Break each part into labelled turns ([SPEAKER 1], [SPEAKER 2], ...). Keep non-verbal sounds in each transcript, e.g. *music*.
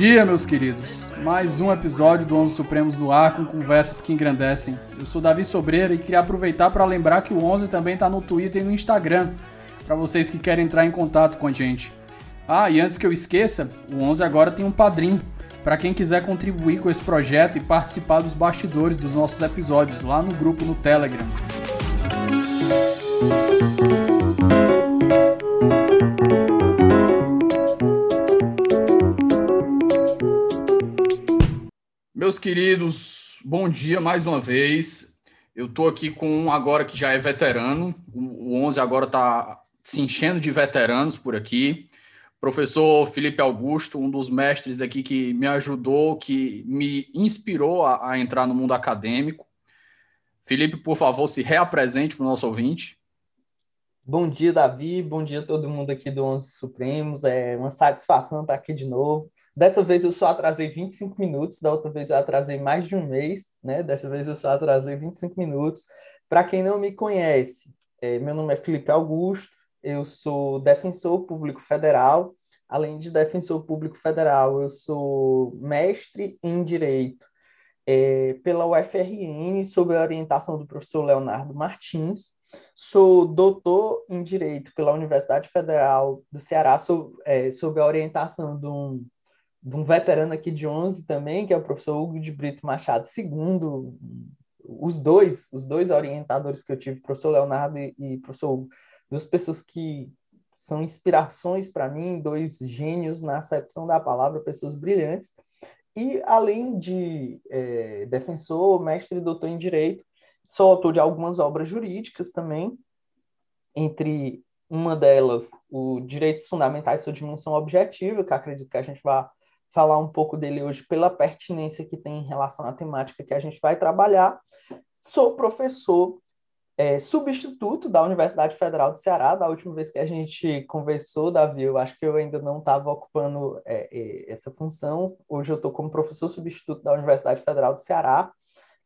[SPEAKER 1] dia, meus queridos. Mais um episódio do Onze Supremos no ar com conversas que engrandecem. Eu sou Davi Sobreira e queria aproveitar para lembrar que o Onze também está no Twitter e no Instagram, para vocês que querem entrar em contato com a gente. Ah, e antes que eu esqueça, o Onze agora tem um padrinho para quem quiser contribuir com esse projeto e participar dos bastidores dos nossos episódios lá no grupo no Telegram. Meus queridos, bom dia mais uma vez. Eu estou aqui com um agora que já é veterano. O 11 agora está se enchendo de veteranos por aqui. Professor Felipe Augusto, um dos mestres aqui que me ajudou, que me inspirou a, a entrar no mundo acadêmico. Felipe, por favor, se reapresente para o nosso ouvinte.
[SPEAKER 2] Bom dia, Davi. Bom dia a todo mundo aqui do Onze Supremos. É uma satisfação estar aqui de novo. Dessa vez eu só atrasei 25 minutos, da outra vez eu atrasei mais de um mês, né? Dessa vez eu só atrasei 25 minutos. Para quem não me conhece, é, meu nome é Felipe Augusto, eu sou defensor público federal. Além de defensor público federal, eu sou mestre em Direito é, pela UFRN, sob a orientação do professor Leonardo Martins. Sou doutor em Direito pela Universidade Federal do Ceará, sob, é, sob a orientação de um de um veterano aqui de 11 também, que é o professor Hugo de Brito Machado II, os dois, os dois orientadores que eu tive, professor Leonardo e, e professor Hugo, duas pessoas que são inspirações para mim, dois gênios na acepção da palavra, pessoas brilhantes. E além de é, defensor, mestre e doutor em direito, sou autor de algumas obras jurídicas também, entre uma delas, o Direitos Fundamentais sua Dimensão Objetiva, que acredito que a gente vai falar um pouco dele hoje pela pertinência que tem em relação à temática que a gente vai trabalhar. Sou professor é, substituto da Universidade Federal do Ceará. Da última vez que a gente conversou, Davi, eu acho que eu ainda não estava ocupando é, é, essa função. Hoje eu estou como professor substituto da Universidade Federal do Ceará,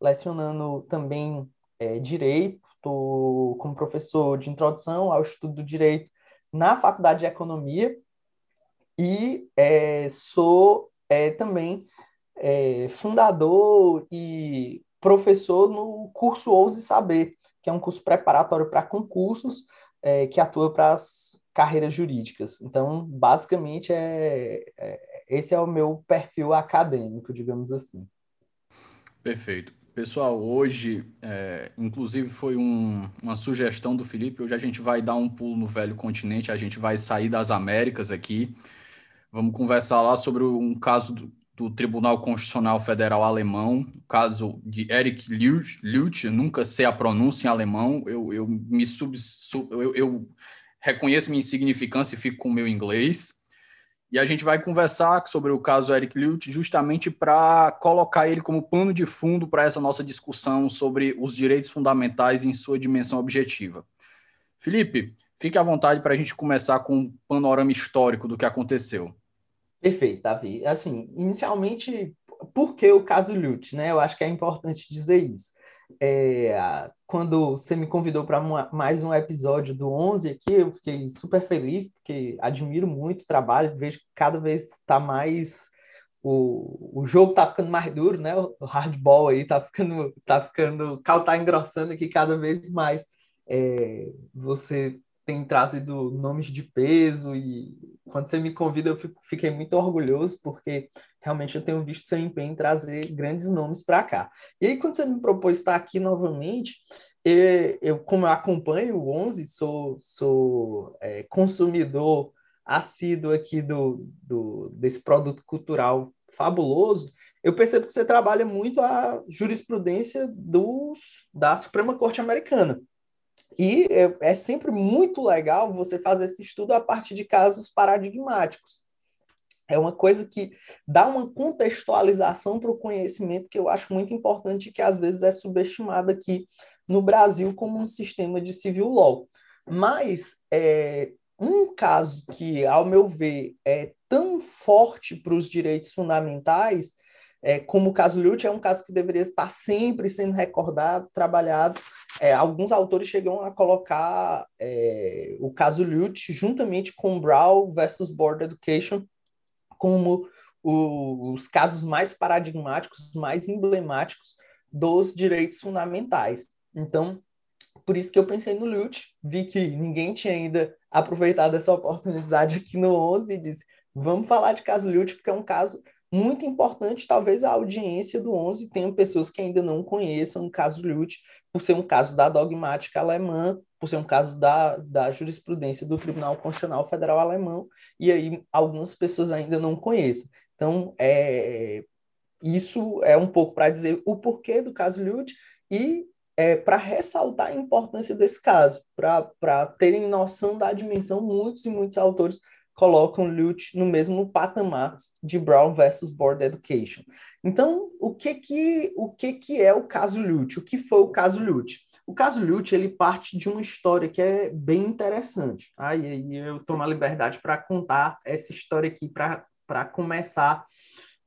[SPEAKER 2] lecionando também é, Direito. Estou como professor de introdução ao estudo do Direito na Faculdade de Economia e é, sou é, também é, fundador e professor no curso Ouse Saber, que é um curso preparatório para concursos é, que atua para as carreiras jurídicas. Então, basicamente, é, é, esse é o meu perfil acadêmico, digamos assim.
[SPEAKER 1] Perfeito. Pessoal, hoje, é, inclusive, foi um, uma sugestão do Felipe. Hoje a gente vai dar um pulo no velho continente, a gente vai sair das Américas aqui Vamos conversar lá sobre um caso do, do Tribunal Constitucional Federal Alemão, o caso de Eric Lüth, nunca sei a pronúncia em alemão, eu, eu me sub, sub eu, eu, reconheço minha insignificância e fico com o meu inglês. E a gente vai conversar sobre o caso Eric Lüth justamente para colocar ele como pano de fundo para essa nossa discussão sobre os direitos fundamentais em sua dimensão objetiva. Felipe, fique à vontade para a gente começar com um panorama histórico do que aconteceu.
[SPEAKER 2] Perfeito, Davi. Assim, inicialmente, por que o caso Lute, né? Eu acho que é importante dizer isso. É, quando você me convidou para mais um episódio do 11 aqui, eu fiquei super feliz, porque admiro muito o trabalho, vejo que cada vez está mais o, o jogo tá ficando mais duro, né? O hardball aí tá ficando, tá ficando, tá engrossando aqui cada vez mais. É, você tem trazido nomes de peso e quando você me convida eu fico, fiquei muito orgulhoso porque realmente eu tenho visto seu empenho em trazer grandes nomes para cá. E aí quando você me propôs estar aqui novamente, eu, eu como eu acompanho o 11, sou, sou é, consumidor assíduo aqui do, do, desse produto cultural fabuloso, eu percebo que você trabalha muito a jurisprudência dos, da Suprema Corte Americana. E é, é sempre muito legal você fazer esse estudo a partir de casos paradigmáticos. é uma coisa que dá uma contextualização para o conhecimento que eu acho muito importante e que às vezes é subestimado aqui no Brasil como um sistema de civil law. Mas é, um caso que, ao meu ver, é tão forte para os direitos fundamentais, é, como o caso Lute, é um caso que deveria estar sempre sendo recordado, trabalhado. É, alguns autores chegam a colocar é, o caso Lute juntamente com Brown versus Board Education como o, os casos mais paradigmáticos, mais emblemáticos dos direitos fundamentais. Então, por isso que eu pensei no Lute, vi que ninguém tinha ainda aproveitado essa oportunidade aqui no 11 e disse, vamos falar de caso Lute, porque é um caso muito importante, talvez a audiência do 11 tenha pessoas que ainda não conheçam o caso Lute, por ser um caso da dogmática alemã, por ser um caso da, da jurisprudência do Tribunal Constitucional Federal Alemão, e aí algumas pessoas ainda não conhecem. Então, é, isso é um pouco para dizer o porquê do caso Lute e é, para ressaltar a importância desse caso, para terem noção da dimensão, muitos e muitos autores colocam Lute no mesmo patamar de Brown versus Board Education. Então, o que que o que que é o caso Lute? O que foi o caso Lute? O caso Lute ele parte de uma história que é bem interessante. Aí, aí eu tomo a liberdade para contar essa história aqui para começar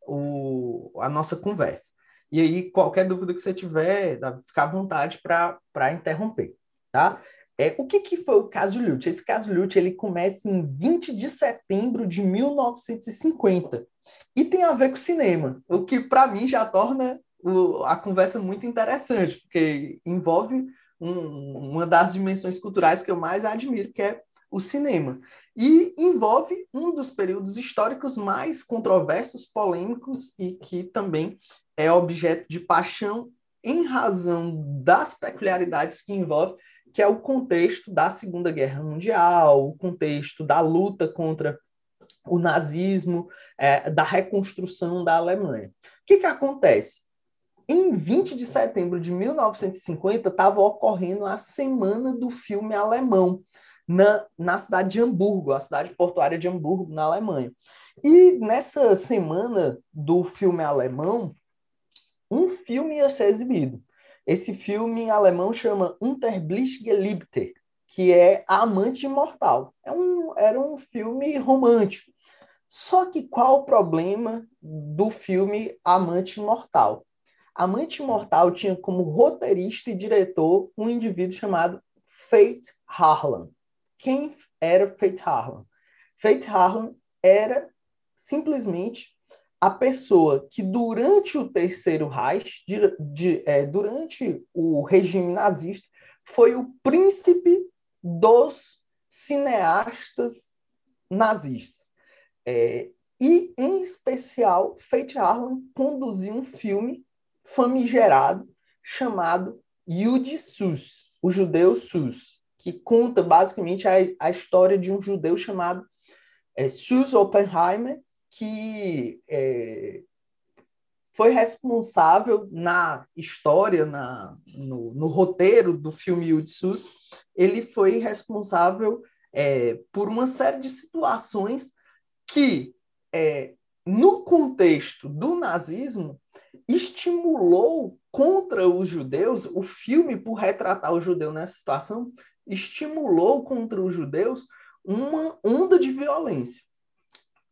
[SPEAKER 2] o, a nossa conversa. E aí, qualquer dúvida que você tiver, fica à vontade para interromper, tá? É, o que, que foi o caso Lute? Esse caso Lute ele começa em 20 de setembro de 1950 e tem a ver com cinema, o que para mim já torna o, a conversa muito interessante, porque envolve um, uma das dimensões culturais que eu mais admiro, que é o cinema. E envolve um dos períodos históricos mais controversos, polêmicos e que também é objeto de paixão em razão das peculiaridades que envolve, que é o contexto da Segunda Guerra Mundial, o contexto da luta contra o nazismo, é, da reconstrução da Alemanha. O que, que acontece? Em 20 de setembro de 1950, estava ocorrendo a Semana do Filme Alemão, na, na cidade de Hamburgo, a cidade portuária de Hamburgo, na Alemanha. E nessa semana do filme alemão, um filme ia ser exibido. Esse filme em alemão chama Unterblisch Geliebte, que é A Amante Imortal. É um, era um filme romântico. Só que qual o problema do filme Amante Imortal? Amante Imortal tinha como roteirista e diretor um indivíduo chamado Fate Harlan. Quem era Fate Harlan? Fate Harlan era simplesmente a pessoa que durante o terceiro Reich, de, de, é, durante o regime nazista, foi o príncipe dos cineastas nazistas. É, e, em especial, Fate Harlan conduziu um filme famigerado chamado Yud Sus, o judeu Sus, que conta basicamente a, a história de um judeu chamado é, Sus Oppenheimer, que é, foi responsável na história, na, no, no roteiro do filme Yudsus, ele foi responsável é, por uma série de situações que, é, no contexto do nazismo, estimulou contra os judeus, o filme, por retratar o judeu nessa situação, estimulou contra os judeus uma onda de violência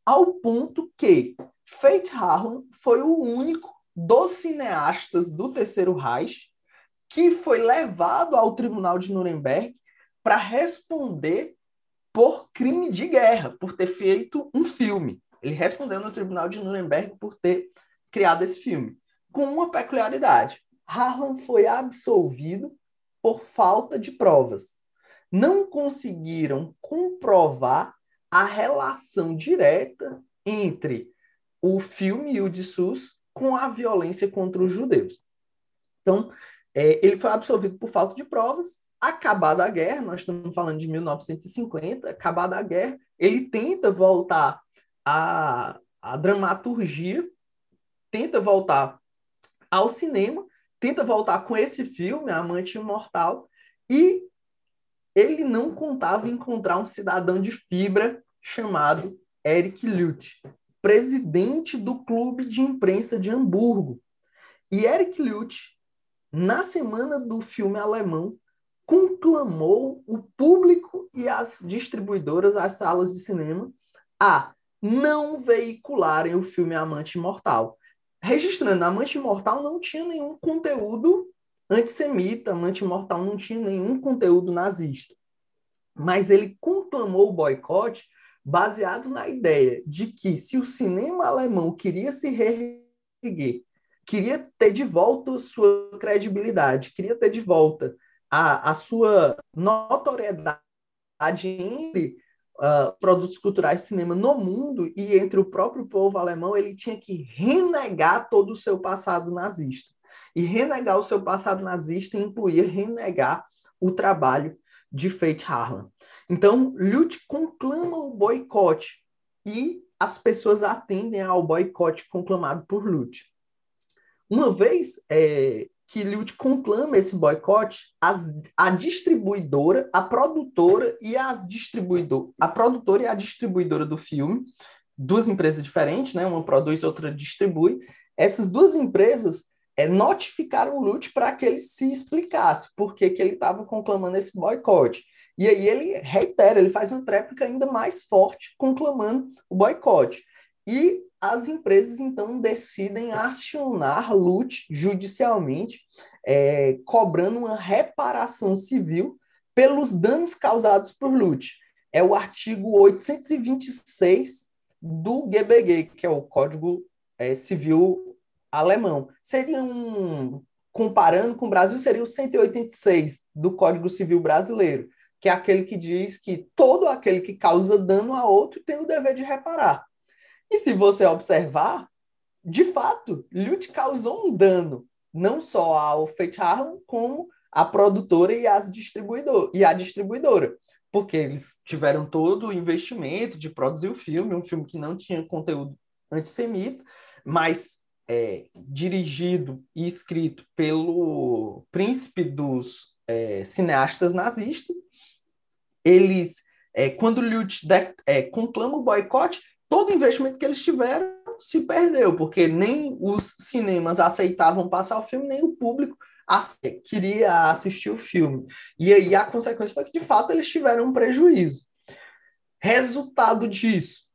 [SPEAKER 2] ao ponto que Fate Harlan foi o único dos cineastas do Terceiro Reich que foi levado ao Tribunal de Nuremberg para responder por crime de guerra, por ter feito um filme. Ele respondeu no Tribunal de Nuremberg por ter criado esse filme, com uma peculiaridade. Harlan foi absolvido por falta de provas. Não conseguiram comprovar a relação direta entre o filme e o de Sus com a violência contra os judeus. Então, é, ele foi absolvido por falta de provas. Acabada a guerra, nós estamos falando de 1950, acabada a guerra, ele tenta voltar à, à dramaturgia, tenta voltar ao cinema, tenta voltar com esse filme, Amante Imortal, e ele não contava encontrar um cidadão de fibra chamado Eric Lute. presidente do clube de imprensa de Hamburgo. E Eric Lute, na semana do filme alemão, conclamou o público e as distribuidoras, as salas de cinema, a não veicularem o filme Amante Imortal. Registrando, Amante Imortal não tinha nenhum conteúdo antissemita, Amante Imortal não tinha nenhum conteúdo nazista. Mas ele conclamou o boicote baseado na ideia de que se o cinema alemão queria se reerguer, queria ter de volta sua credibilidade, queria ter de volta a, a sua notoriedade entre uh, produtos culturais de cinema no mundo e entre o próprio povo alemão, ele tinha que renegar todo o seu passado nazista. E renegar o seu passado nazista incluía renegar o trabalho de Fate Harlan. Então, Lute conclama o boicote e as pessoas atendem ao boicote conclamado por Lute. Uma vez é, que Liut conclama esse boicote, as, a distribuidora, a produtora e as distribuidor, a produtora e a distribuidora do filme, duas empresas diferentes, né? Uma produz, outra distribui. Essas duas empresas é, notificaram o Lute para que ele se explicasse por que, que ele estava conclamando esse boicote. E aí ele reitera, ele faz uma tréplica ainda mais forte, conclamando o boicote. E as empresas então decidem acionar Lute judicialmente, é, cobrando uma reparação civil pelos danos causados por Lute. É o artigo 826 do GBG, que é o Código é, Civil Alemão. Seria um, comparando com o Brasil, seria o 186 do Código Civil Brasileiro, que é aquele que diz que todo aquele que causa dano a outro tem o dever de reparar. E se você observar, de fato, Lute causou um dano, não só ao Fate como a produtora e, distribuidor, e a distribuidora. Porque eles tiveram todo o investimento de produzir o filme, um filme que não tinha conteúdo antissemita, mas é, dirigido e escrito pelo príncipe dos é, cineastas nazistas. Eles, é, quando Lute é, conclama o boicote, todo investimento que eles tiveram se perdeu, porque nem os cinemas aceitavam passar o filme, nem o público queria assistir o filme. E aí a consequência foi que, de fato, eles tiveram um prejuízo. Resultado disso.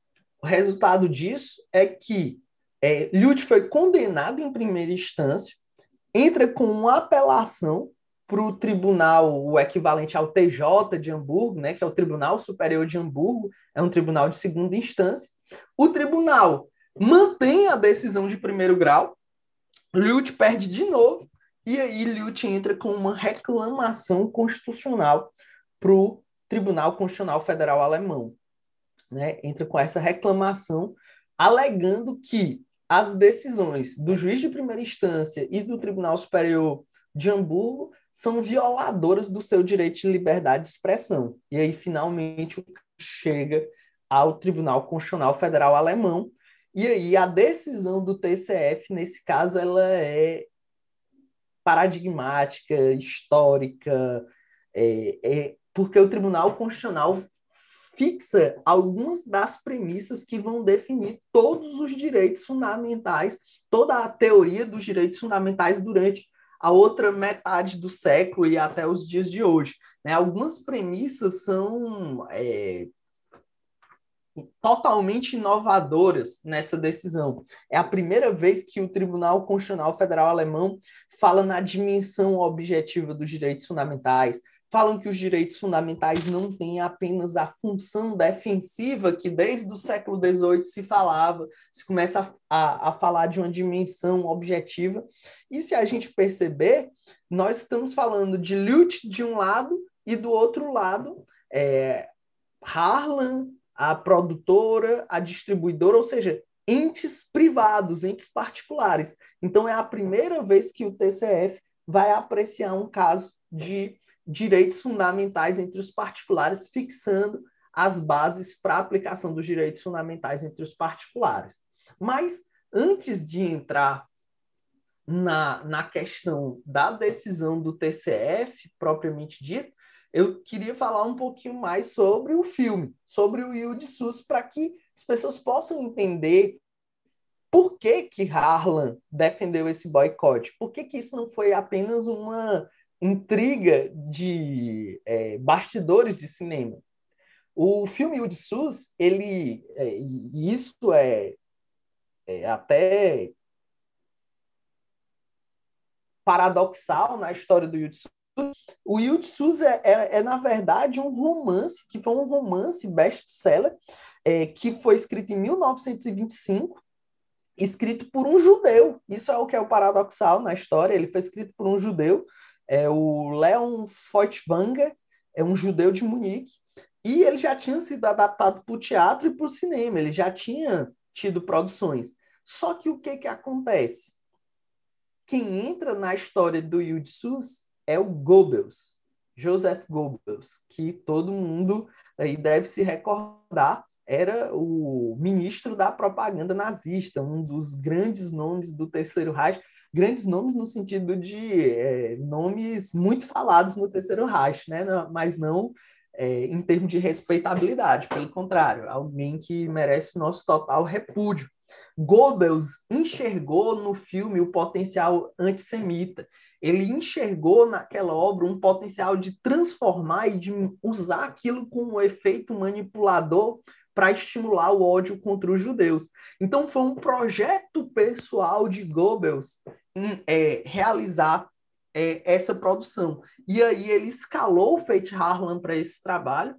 [SPEAKER 2] O resultado disso é que é, Lute foi condenado em primeira instância, entra com uma apelação para o tribunal, o equivalente ao TJ de Hamburgo, né, que é o Tribunal Superior de Hamburgo, é um tribunal de segunda instância, o tribunal mantém a decisão de primeiro grau, Lute perde de novo, e aí Lute entra com uma reclamação constitucional para o Tribunal Constitucional Federal Alemão. Né? Entra com essa reclamação, alegando que as decisões do juiz de primeira instância e do Tribunal Superior de Hamburgo são violadoras do seu direito de liberdade de expressão. E aí, finalmente, chega ao Tribunal Constitucional Federal Alemão. E aí a decisão do TCF, nesse caso, ela é paradigmática, histórica, é, é, porque o Tribunal Constitucional fixa algumas das premissas que vão definir todos os direitos fundamentais, toda a teoria dos direitos fundamentais durante a outra metade do século e até os dias de hoje. Né? Algumas premissas são é, totalmente inovadoras nessa decisão. É a primeira vez que o Tribunal Constitucional Federal Alemão fala na dimensão objetiva dos direitos fundamentais, falam que os direitos fundamentais não têm apenas a função defensiva que desde o século XVIII se falava, se começa a, a, a, falar de uma dimensão objetiva. E se a gente perceber, nós estamos falando de Lute de um lado e do outro lado, é, Harlan, a produtora, a distribuidora, ou seja, entes privados, entes particulares. Então, é a primeira vez que o TCF vai apreciar um caso de direitos fundamentais entre os particulares, fixando as bases para a aplicação dos direitos fundamentais entre os particulares. Mas, antes de entrar na, na questão da decisão do TCF, propriamente dito, eu queria falar um pouquinho mais sobre o filme, sobre o Yudi Sus, para que as pessoas possam entender por que que Harlan defendeu esse boicote? Por que que isso não foi apenas uma intriga de é, bastidores de cinema? O filme O Sus, ele, é, isso é, é até paradoxal na história do Yutsu. O Yutsu é, é, é, na verdade, um romance, que foi um romance best-seller, é, que foi escrito em 1925, escrito por um judeu. Isso é o que é o paradoxal na história. Ele foi escrito por um judeu, é o Leon Feuchtwanger, é um judeu de Munique, e ele já tinha sido adaptado para o teatro e para o cinema, ele já tinha tido produções. Só que o que, que acontece? Quem entra na história do Yudsus é o Goebbels, Joseph Goebbels, que todo mundo aí deve se recordar, era o ministro da propaganda nazista, um dos grandes nomes do Terceiro Reich, grandes nomes no sentido de é, nomes muito falados no Terceiro Reich, né? mas não é, em termos de respeitabilidade, pelo contrário, alguém que merece nosso total repúdio. Goebbels enxergou no filme o potencial antissemita. Ele enxergou naquela obra um potencial de transformar e de usar aquilo como um efeito manipulador para estimular o ódio contra os judeus. Então, foi um projeto pessoal de Goebbels é, realizar é, essa produção. E aí ele escalou o Fate Harlan para esse trabalho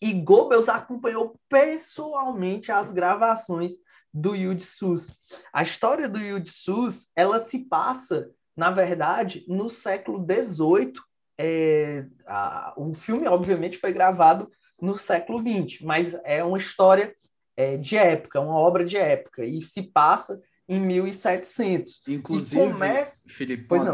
[SPEAKER 2] e Goebbels acompanhou pessoalmente as gravações do Yud Sus. A história do Yud Sus, ela se passa, na verdade, no século XVIII. É, a, o filme, obviamente, foi gravado no século XX, mas é uma história é, de época, uma obra de época, e se passa em 1700.
[SPEAKER 1] Inclusive, começa... Felipe, pois não,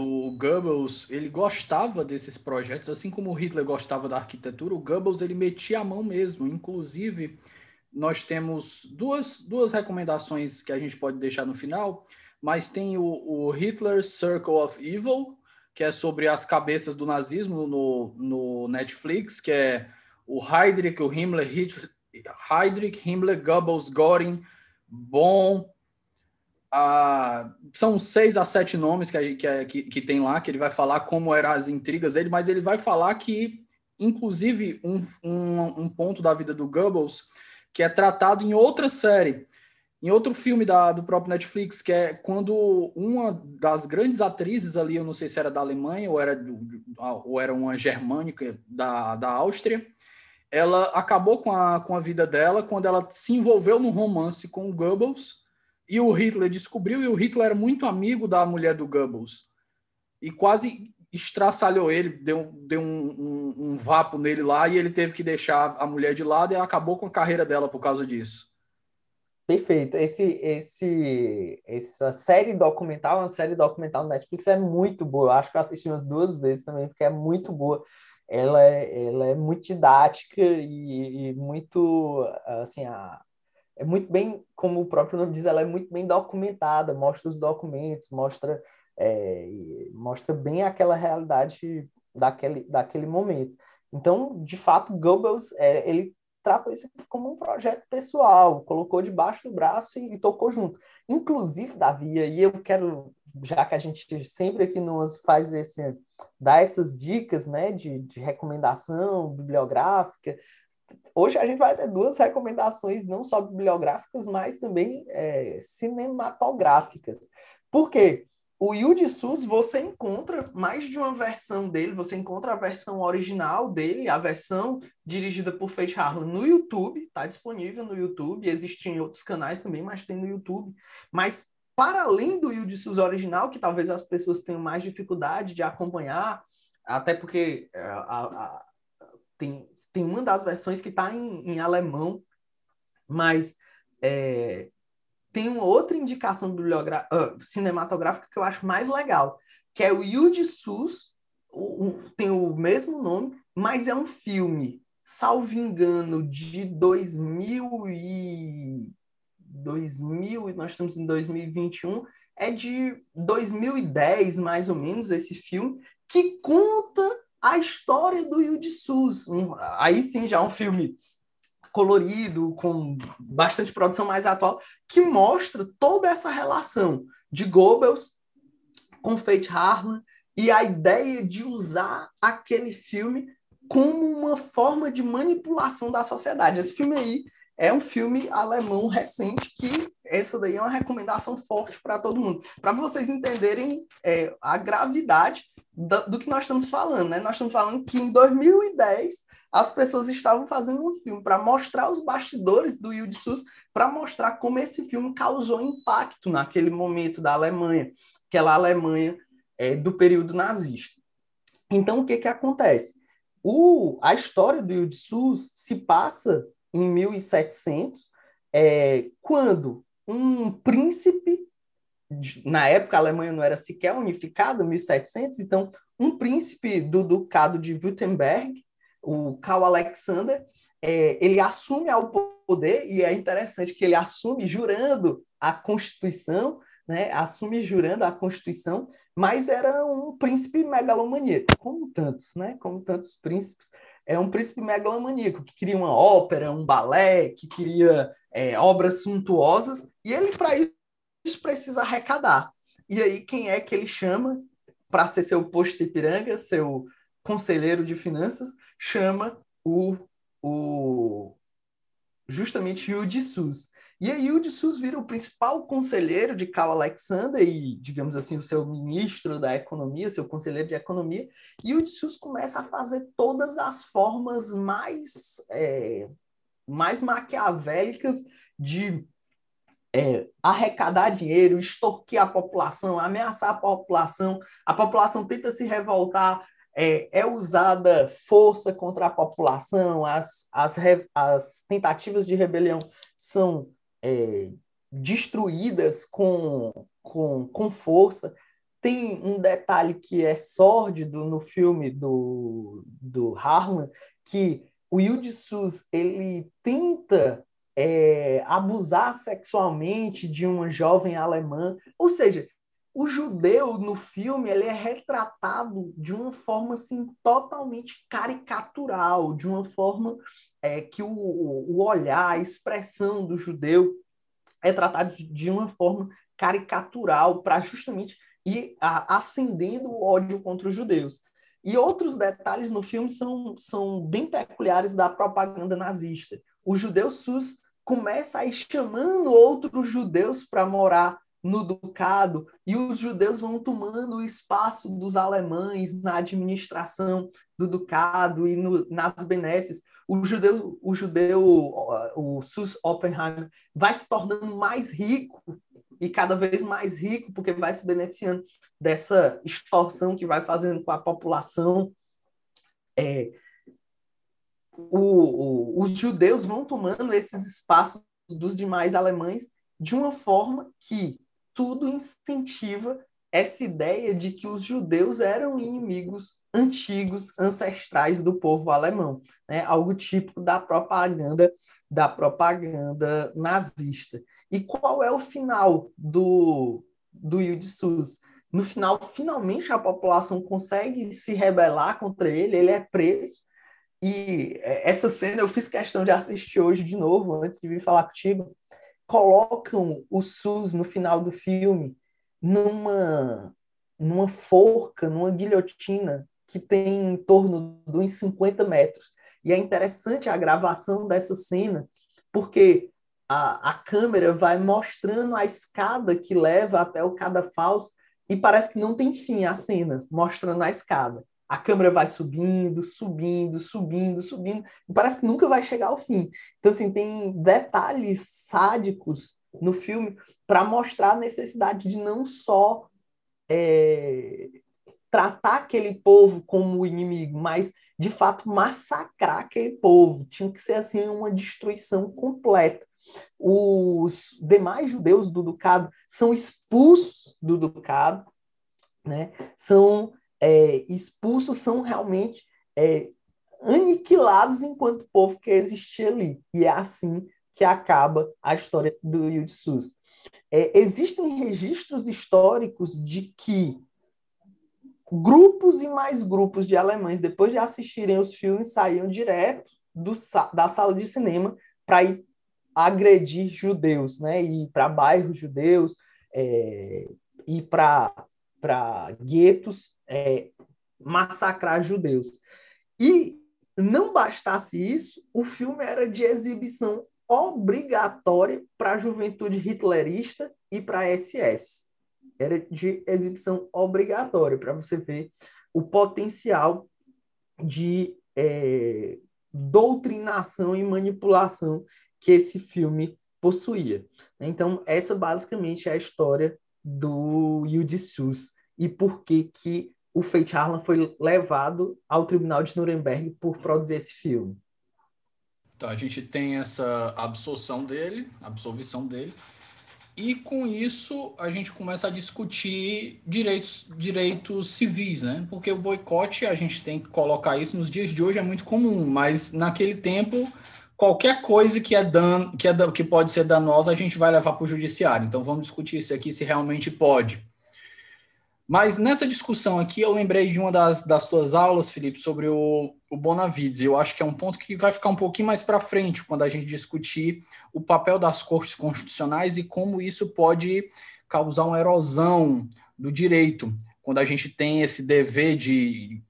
[SPEAKER 1] o Goebbels, ele gostava desses projetos, assim como o Hitler gostava da arquitetura, o Goebbels, ele metia a mão mesmo, inclusive nós temos duas, duas recomendações que a gente pode deixar no final, mas tem o, o Hitler Circle of Evil, que é sobre as cabeças do nazismo no, no Netflix, que é o Heydrich, o Himmler, Hitler, Heydrich, Himmler, Goebbels, Göring, Bom. Ah, são seis a sete nomes que, que, que, que tem lá, que ele vai falar como eram as intrigas dele, mas ele vai falar que, inclusive, um, um, um ponto da vida do Goebbels que é tratado em outra série, em outro filme da, do próprio Netflix, que é quando uma das grandes atrizes ali, eu não sei se era da Alemanha ou era, ou era uma germânica da, da Áustria, ela acabou com a, com a vida dela quando ela se envolveu num romance com o Goebbels e o Hitler descobriu, e o Hitler era muito amigo da mulher do Goebbels. E quase estraçalhou ele, deu, deu um, um, um, vapo nele lá e ele teve que deixar a mulher de lado e acabou com a carreira dela por causa disso.
[SPEAKER 2] Perfeito. Esse, esse, essa série documental, uma série documental Netflix é muito boa. Eu acho que eu assisti umas duas vezes também, porque é muito boa. Ela é, ela é muito didática e, e muito, assim, a, é muito bem, como o próprio nome diz, ela é muito bem documentada, mostra os documentos, mostra é, mostra bem aquela realidade daquele, daquele momento. Então, de fato, Goebbels, é, ele tratou isso como um projeto pessoal, colocou debaixo do braço e, e tocou junto. Inclusive, Davi, e eu quero, já que a gente sempre aqui nos faz esse, dá essas dicas, né, de, de recomendação bibliográfica, hoje a gente vai ter duas recomendações, não só bibliográficas, mas também é, cinematográficas. Por quê? O Yuji Sus, você encontra mais de uma versão dele, você encontra a versão original dele, a versão dirigida por Fate Harlan no YouTube, está disponível no YouTube, existem outros canais também, mas tem no YouTube. Mas para além do Yuji Sus original, que talvez as pessoas tenham mais dificuldade de acompanhar, até porque é, a, a, tem, tem uma das versões que está em, em alemão, mas é, tem uma outra indicação uh, cinematográfica que eu acho mais legal, que é o Yuji Sus, o, o, tem o mesmo nome, mas é um filme, salvo engano, de 2000 e 2000, nós estamos em 2021, é de 2010, mais ou menos, esse filme, que conta a história do Yuji Sus. Um, aí sim, já é um filme colorido, com bastante produção mais atual, que mostra toda essa relação de Goebbels com Fate Harlan e a ideia de usar aquele filme como uma forma de manipulação da sociedade. Esse filme aí é um filme alemão recente que essa daí é uma recomendação forte para todo mundo, para vocês entenderem é, a gravidade do, do, que nós estamos falando, né? Nós estamos falando que em 2010 as pessoas estavam fazendo um filme para mostrar os bastidores do Yud Sus, para mostrar como esse filme causou impacto naquele momento da Alemanha, aquela Alemanha é, do período nazista. Então, o que, que acontece? O, a história do Yud Sus se passa em 1700, é, quando um príncipe, na época a Alemanha não era sequer unificada, 1700, então um príncipe do ducado de Württemberg, o Karl Alexander, é, ele assume ao poder, e é interessante que ele assume jurando a Constituição, né, assume jurando a Constituição, mas era um príncipe megalomaníaco, como tantos, né, como tantos príncipes, é um príncipe megalomaníaco, que queria uma ópera, um balé, que queria é, obras suntuosas, e ele, para isso, precisa arrecadar. E aí, quem é que ele chama para ser seu posto de Ipiranga, seu conselheiro de finanças? Chama o, o justamente o de Sus. E aí o de Sus vira o principal conselheiro de Karl Alexander e, digamos assim, o seu ministro da economia, seu conselheiro de economia, e o de Sus começa a fazer todas as formas mais, é, mais maquiavélicas de é, arrecadar dinheiro, extorquir a população, ameaçar a população, a população tenta se revoltar, é, é, usada força contra a população, as, as, as tentativas de rebelião são é, destruídas com, com, com força. Tem um detalhe que é sórdido no filme do, do Harlan, que o Yildiz Sus, ele tenta é, abusar sexualmente de uma jovem alemã, ou seja, o judeu no filme ele é retratado de uma forma assim totalmente caricatural, de uma forma é, que o, o olhar, a expressão do judeu é tratado de uma forma caricatural para justamente ir acendendo o ódio contra os judeus. E outros detalhes no filme são, são bem peculiares da propaganda nazista. O judeu sus começa a ir chamando outros judeus para morar no ducado e os judeus vão tomando o espaço dos alemães na administração do ducado e no, nas benesses o judeu, o judeu, o Sus Oppenheim, vai se tornando mais rico e cada vez mais rico, porque vai se beneficiando dessa extorsão que vai fazendo com a população. É, o, o, os judeus vão tomando esses espaços dos demais alemães de uma forma que tudo incentiva essa ideia de que os judeus eram inimigos antigos, ancestrais do povo alemão, né? algo típico da propaganda da propaganda nazista. E qual é o final do do Sus? No final, finalmente a população consegue se rebelar contra ele, ele é preso. E é, essa cena eu fiz questão de assistir hoje de novo, antes de vir falar contigo. Colocam o SUS no final do filme numa, numa forca, numa guilhotina que tem em torno de uns 50 metros. E é interessante a gravação dessa cena, porque a, a câmera vai mostrando a escada que leva até o cadafalso e parece que não tem fim a cena, mostrando a escada. A câmera vai subindo, subindo, subindo, subindo, e parece que nunca vai chegar ao fim. Então, assim, tem detalhes sádicos no filme para mostrar a necessidade de não só é, tratar aquele povo como inimigo, mas de fato massacrar aquele povo. Tinha que ser assim uma destruição completa. Os demais judeus do ducado são expulsos do ducado, né? São é, expulsos, são realmente é, aniquilados enquanto povo que existia ali. E é assim que acaba a história do Yud Sus. É, existem registros históricos de que grupos e mais grupos de alemães, depois de assistirem os filmes, saíam direto do, da sala de cinema para ir agredir judeus, né? Ir para bairros judeus, é, ir para guetos, é, massacrar judeus. E não bastasse isso, o filme era de exibição obrigatória para a juventude hitlerista e para a SS. Era de exibição obrigatória para você ver o potencial de é, doutrinação e manipulação que esse filme possuía. Então, essa basicamente é a história do Sus e por que, que o Fate Harlan foi levado ao Tribunal de Nuremberg por produzir esse filme.
[SPEAKER 1] Então, a gente tem essa absorção dele, absolvição dele, e com isso a gente começa a discutir direitos, direitos civis, né? Porque o boicote, a gente tem que colocar isso nos dias de hoje, é muito comum, mas naquele tempo, qualquer coisa que é dan que, é, que pode ser danosa, a gente vai levar para o judiciário. Então vamos discutir isso aqui se realmente pode. Mas nessa discussão aqui, eu lembrei de uma das, das suas aulas, Felipe, sobre o, o Bonavides. Eu acho que é um ponto que vai ficar um pouquinho mais para frente, quando a gente discutir o papel das cortes constitucionais e como isso pode causar uma erosão do direito, quando a gente tem esse dever de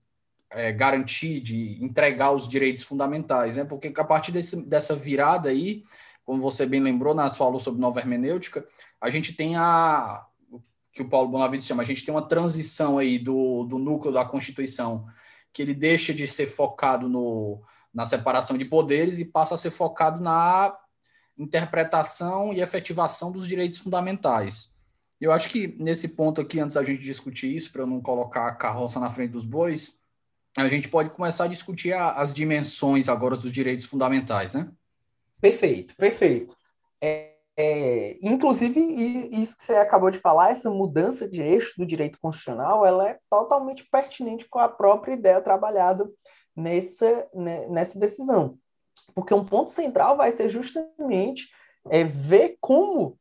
[SPEAKER 1] é, garantir, de entregar os direitos fundamentais, né? Porque a partir desse, dessa virada aí, como você bem lembrou na sua aula sobre nova hermenêutica, a gente tem a, que o Paulo Bonavides chama, a gente tem uma transição aí do, do núcleo da Constituição, que ele deixa de ser focado no, na separação de poderes e passa a ser focado na interpretação e efetivação dos direitos fundamentais. Eu acho que nesse ponto aqui, antes da gente discutir isso, para eu não colocar a carroça na frente dos bois, a gente pode começar a discutir a, as dimensões agora dos direitos fundamentais, né?
[SPEAKER 2] Perfeito, perfeito. É, é, inclusive, isso que você acabou de falar, essa mudança de eixo do direito constitucional, ela é totalmente pertinente com a própria ideia trabalhada nessa, né, nessa decisão. Porque um ponto central vai ser justamente é, ver como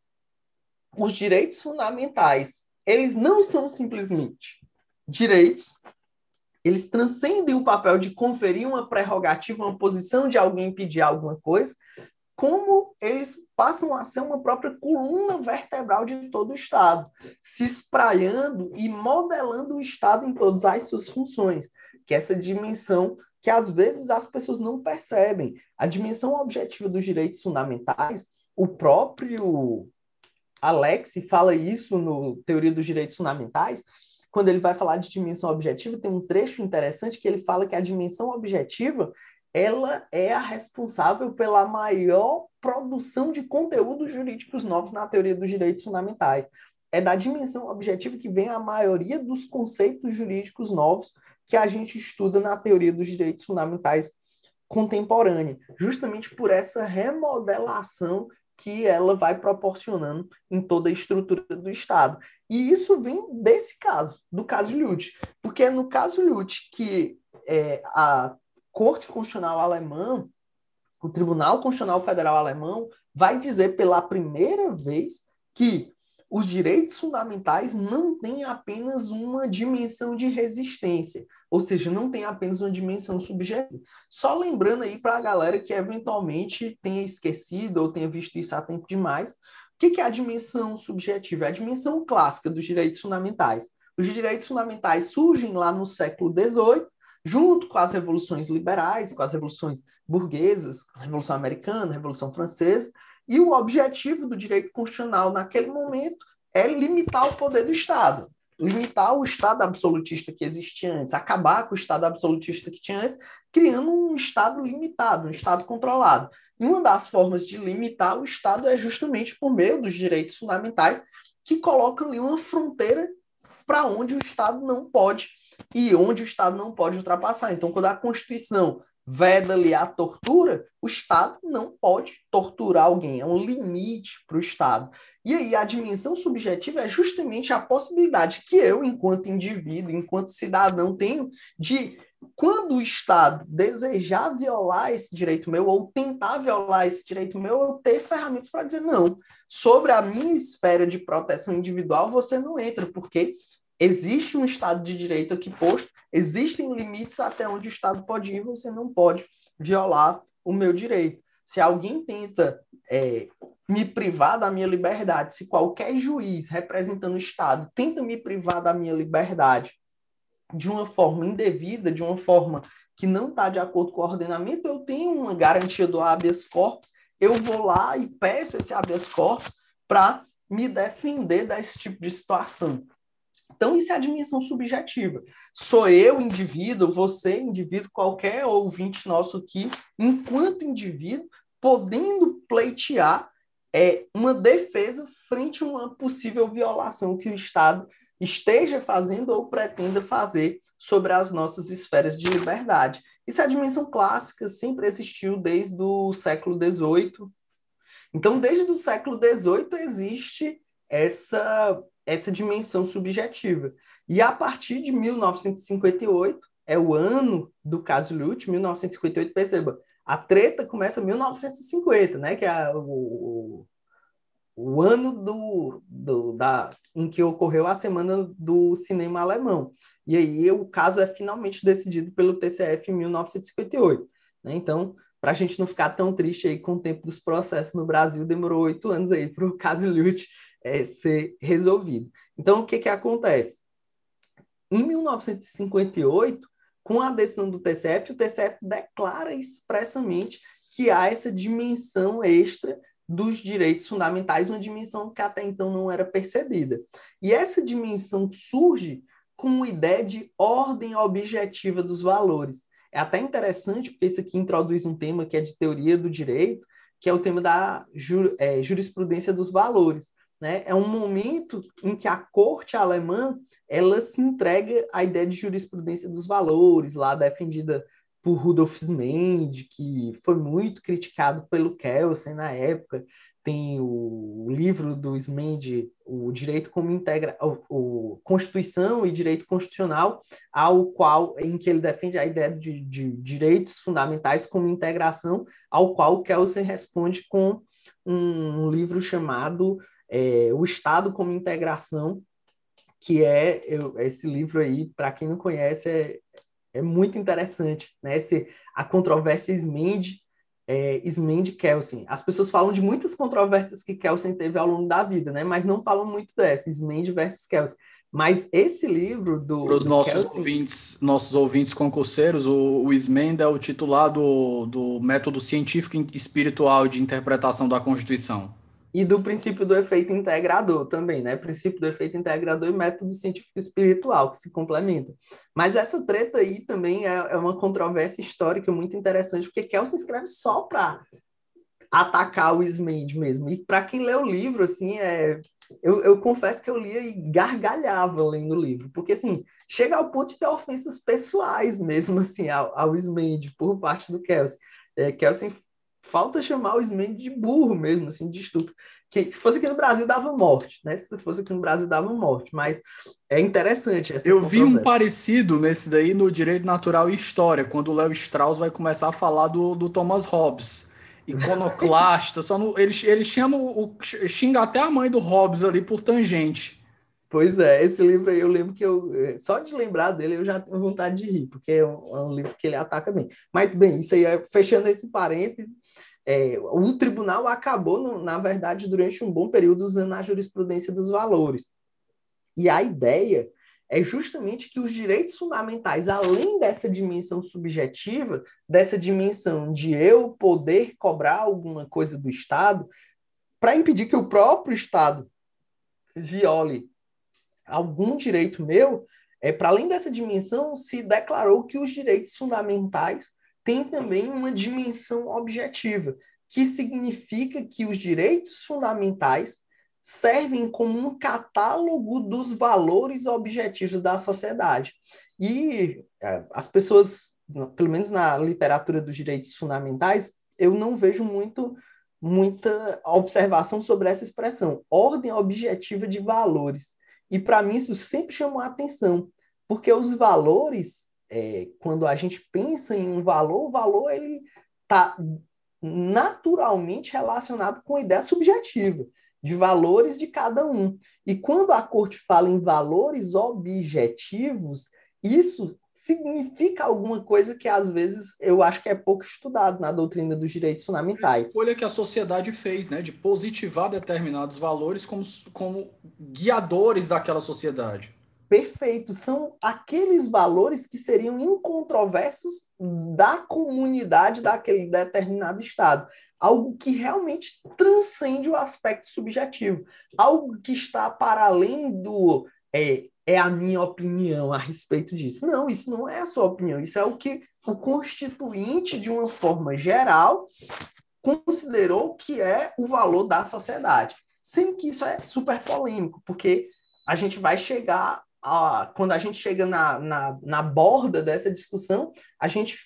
[SPEAKER 2] os direitos fundamentais, eles não são simplesmente direitos, eles transcendem o papel de conferir uma prerrogativa, uma posição de alguém pedir alguma coisa, como eles passam a ser uma própria coluna vertebral de todo o Estado, se espraiando e modelando o Estado em todas as suas funções, que é essa dimensão que às vezes as pessoas não percebem. A dimensão objetiva dos direitos fundamentais, o próprio Alex fala isso no Teoria dos Direitos Fundamentais, quando ele vai falar de dimensão objetiva, tem um trecho interessante que ele fala que a dimensão objetiva ela é a responsável pela maior produção de conteúdos jurídicos novos na teoria dos direitos fundamentais. É da dimensão objetiva que vem a maioria dos conceitos jurídicos novos que a gente estuda na teoria dos direitos fundamentais contemporânea, justamente por essa remodelação que ela vai proporcionando em toda a estrutura do Estado. E isso vem desse caso, do caso Lute, porque é no caso Lute que é, a Corte Constitucional Alemã, o Tribunal Constitucional Federal Alemão, vai dizer pela primeira vez que os direitos fundamentais não têm apenas uma dimensão de resistência, ou seja, não tem apenas uma dimensão subjetiva. Só lembrando aí para a galera que eventualmente tenha esquecido ou tenha visto isso há tempo demais, o que é a dimensão subjetiva? É a dimensão clássica dos direitos fundamentais. Os direitos fundamentais surgem lá no século XVIII junto com as revoluções liberais, com as revoluções burguesas, a Revolução Americana, a Revolução Francesa, e o objetivo do direito constitucional naquele momento é limitar o poder do Estado, limitar o Estado absolutista que existia antes, acabar com o Estado absolutista que tinha antes, criando um Estado limitado, um Estado controlado. E uma das formas de limitar o Estado é justamente por meio dos direitos fundamentais, que colocam ali uma fronteira para onde o Estado não pode e onde o Estado não pode ultrapassar. Então, quando a Constituição veda ali a tortura, o Estado não pode torturar alguém, é um limite para o Estado. E aí a dimensão subjetiva é justamente a possibilidade que eu, enquanto indivíduo, enquanto cidadão, tenho de, quando o Estado desejar violar esse direito meu ou tentar violar esse direito meu, eu ter ferramentas para dizer não. Sobre a minha esfera de proteção individual, você não entra, porque existe um Estado de Direito aqui posto, existem limites até onde o Estado pode ir, você não pode violar o meu direito. Se alguém tenta é, me privar da minha liberdade, se qualquer juiz representando o Estado tenta me privar da minha liberdade de uma forma indevida, de uma forma que não está de acordo com o ordenamento, eu tenho uma garantia do habeas corpus, eu vou lá e peço esse habeas corpus para me defender desse tipo de situação. Então, isso é a dimensão subjetiva. Sou eu, indivíduo, você, indivíduo, qualquer ouvinte nosso aqui, enquanto indivíduo, podendo pleitear é, uma defesa frente a uma possível violação que o Estado esteja fazendo ou pretenda fazer sobre as nossas esferas de liberdade. Isso é a dimensão clássica, sempre existiu desde o século XVIII. Então, desde o século XVIII existe essa, essa dimensão subjetiva. E a partir de 1958, é o ano do caso Lute, 1958, perceba, a treta começa em 1950, né, que é o, o ano do, do, da, em que ocorreu a semana do cinema alemão. E aí o caso é finalmente decidido pelo TCF em 1958. Né? Então, para a gente não ficar tão triste aí com o tempo dos processos no Brasil, demorou oito anos aí para o *laughs* caso Lute é, ser resolvido. Então, o que, que acontece? Em 1958, com a decisão do TCF, o TCF declara expressamente que há essa dimensão extra dos direitos fundamentais, uma dimensão que até então não era percebida. E essa dimensão surge com uma ideia de ordem objetiva dos valores. É até interessante, porque isso aqui introduz um tema que é de teoria do direito, que é o tema da ju é, jurisprudência dos valores. Né? É um momento em que a corte alemã ela se entrega à ideia de jurisprudência dos valores, lá defendida por Rudolf Smend, que foi muito criticado pelo Kelsen na época. Tem o livro do Smend, o Direito como Integra, o, o, Constituição e Direito Constitucional, ao qual em que ele defende a ideia de, de direitos fundamentais como integração, ao qual Kelsen responde com um, um livro chamado é, O Estado como Integração, que é eu, esse livro aí, para quem não conhece, é, é muito interessante, né? Esse, a controvérsia Smend, é, Smend Kelsen. As pessoas falam de muitas controvérsias que Kelsen teve ao longo da vida, né? Mas não falam muito dessa, Smend versus Kelsen. Mas esse livro do.
[SPEAKER 1] Para os nossos Kelsen... ouvintes, nossos ouvintes concurseiros, o, o Smend é o titular do, do método científico e espiritual de interpretação da Constituição
[SPEAKER 2] e do princípio do efeito integrador também, né? Princípio do efeito integrador e método científico espiritual, que se complementam. Mas essa treta aí também é, é uma controvérsia histórica muito interessante, porque Kelsen escreve só para atacar o Smend mesmo. E para quem lê o livro, assim, é... eu, eu confesso que eu lia e gargalhava lendo o livro, porque, assim, chega ao ponto de ter ofensas pessoais mesmo, assim, ao, ao por parte do Kelsen. É, Kelsen falta chamar o Smith de burro mesmo, assim, de estúpido. Que se fosse aqui no Brasil dava morte, né? Se fosse aqui no Brasil dava morte, mas é interessante essa
[SPEAKER 1] Eu vi um parecido nesse daí no Direito Natural e História, quando o Léo Strauss vai começar a falar do, do Thomas Hobbes. Iconoclasta, só no, ele, ele chama o, xinga até a mãe do Hobbes ali por tangente.
[SPEAKER 2] Pois é, esse livro aí eu lembro que eu. Só de lembrar dele eu já tenho vontade de rir, porque é um, é um livro que ele ataca bem. Mas, bem, isso aí, é, fechando esse parêntese, é, o tribunal acabou, no, na verdade, durante um bom período, usando a jurisprudência dos valores. E a ideia é justamente que os direitos fundamentais, além dessa dimensão subjetiva, dessa dimensão de eu poder cobrar alguma coisa do Estado, para impedir que o próprio Estado viole algum direito meu, é, para além dessa dimensão, se declarou que os direitos fundamentais têm também uma dimensão objetiva, que significa que os direitos fundamentais servem como um catálogo dos valores objetivos da sociedade. E é, as pessoas, pelo menos na literatura dos direitos fundamentais, eu não vejo muito muita observação sobre essa expressão, ordem objetiva de valores. E para mim isso sempre chamou a atenção, porque os valores, é, quando a gente pensa em um valor, o valor ele está naturalmente relacionado com a ideia subjetiva de valores de cada um. E quando a corte fala em valores objetivos, isso significa alguma coisa que às vezes eu acho que é pouco estudado na doutrina dos direitos fundamentais.
[SPEAKER 1] A escolha que a sociedade fez, né, de positivar determinados valores como, como guiadores daquela sociedade.
[SPEAKER 2] Perfeito, são aqueles valores que seriam incontroversos da comunidade daquele determinado estado. Algo que realmente transcende o aspecto subjetivo, algo que está para além do é, é a minha opinião a respeito disso. Não, isso não é a sua opinião, isso é o que o constituinte, de uma forma geral, considerou que é o valor da sociedade. Sendo que isso é super polêmico, porque a gente vai chegar a, quando a gente chega na, na, na borda dessa discussão, a gente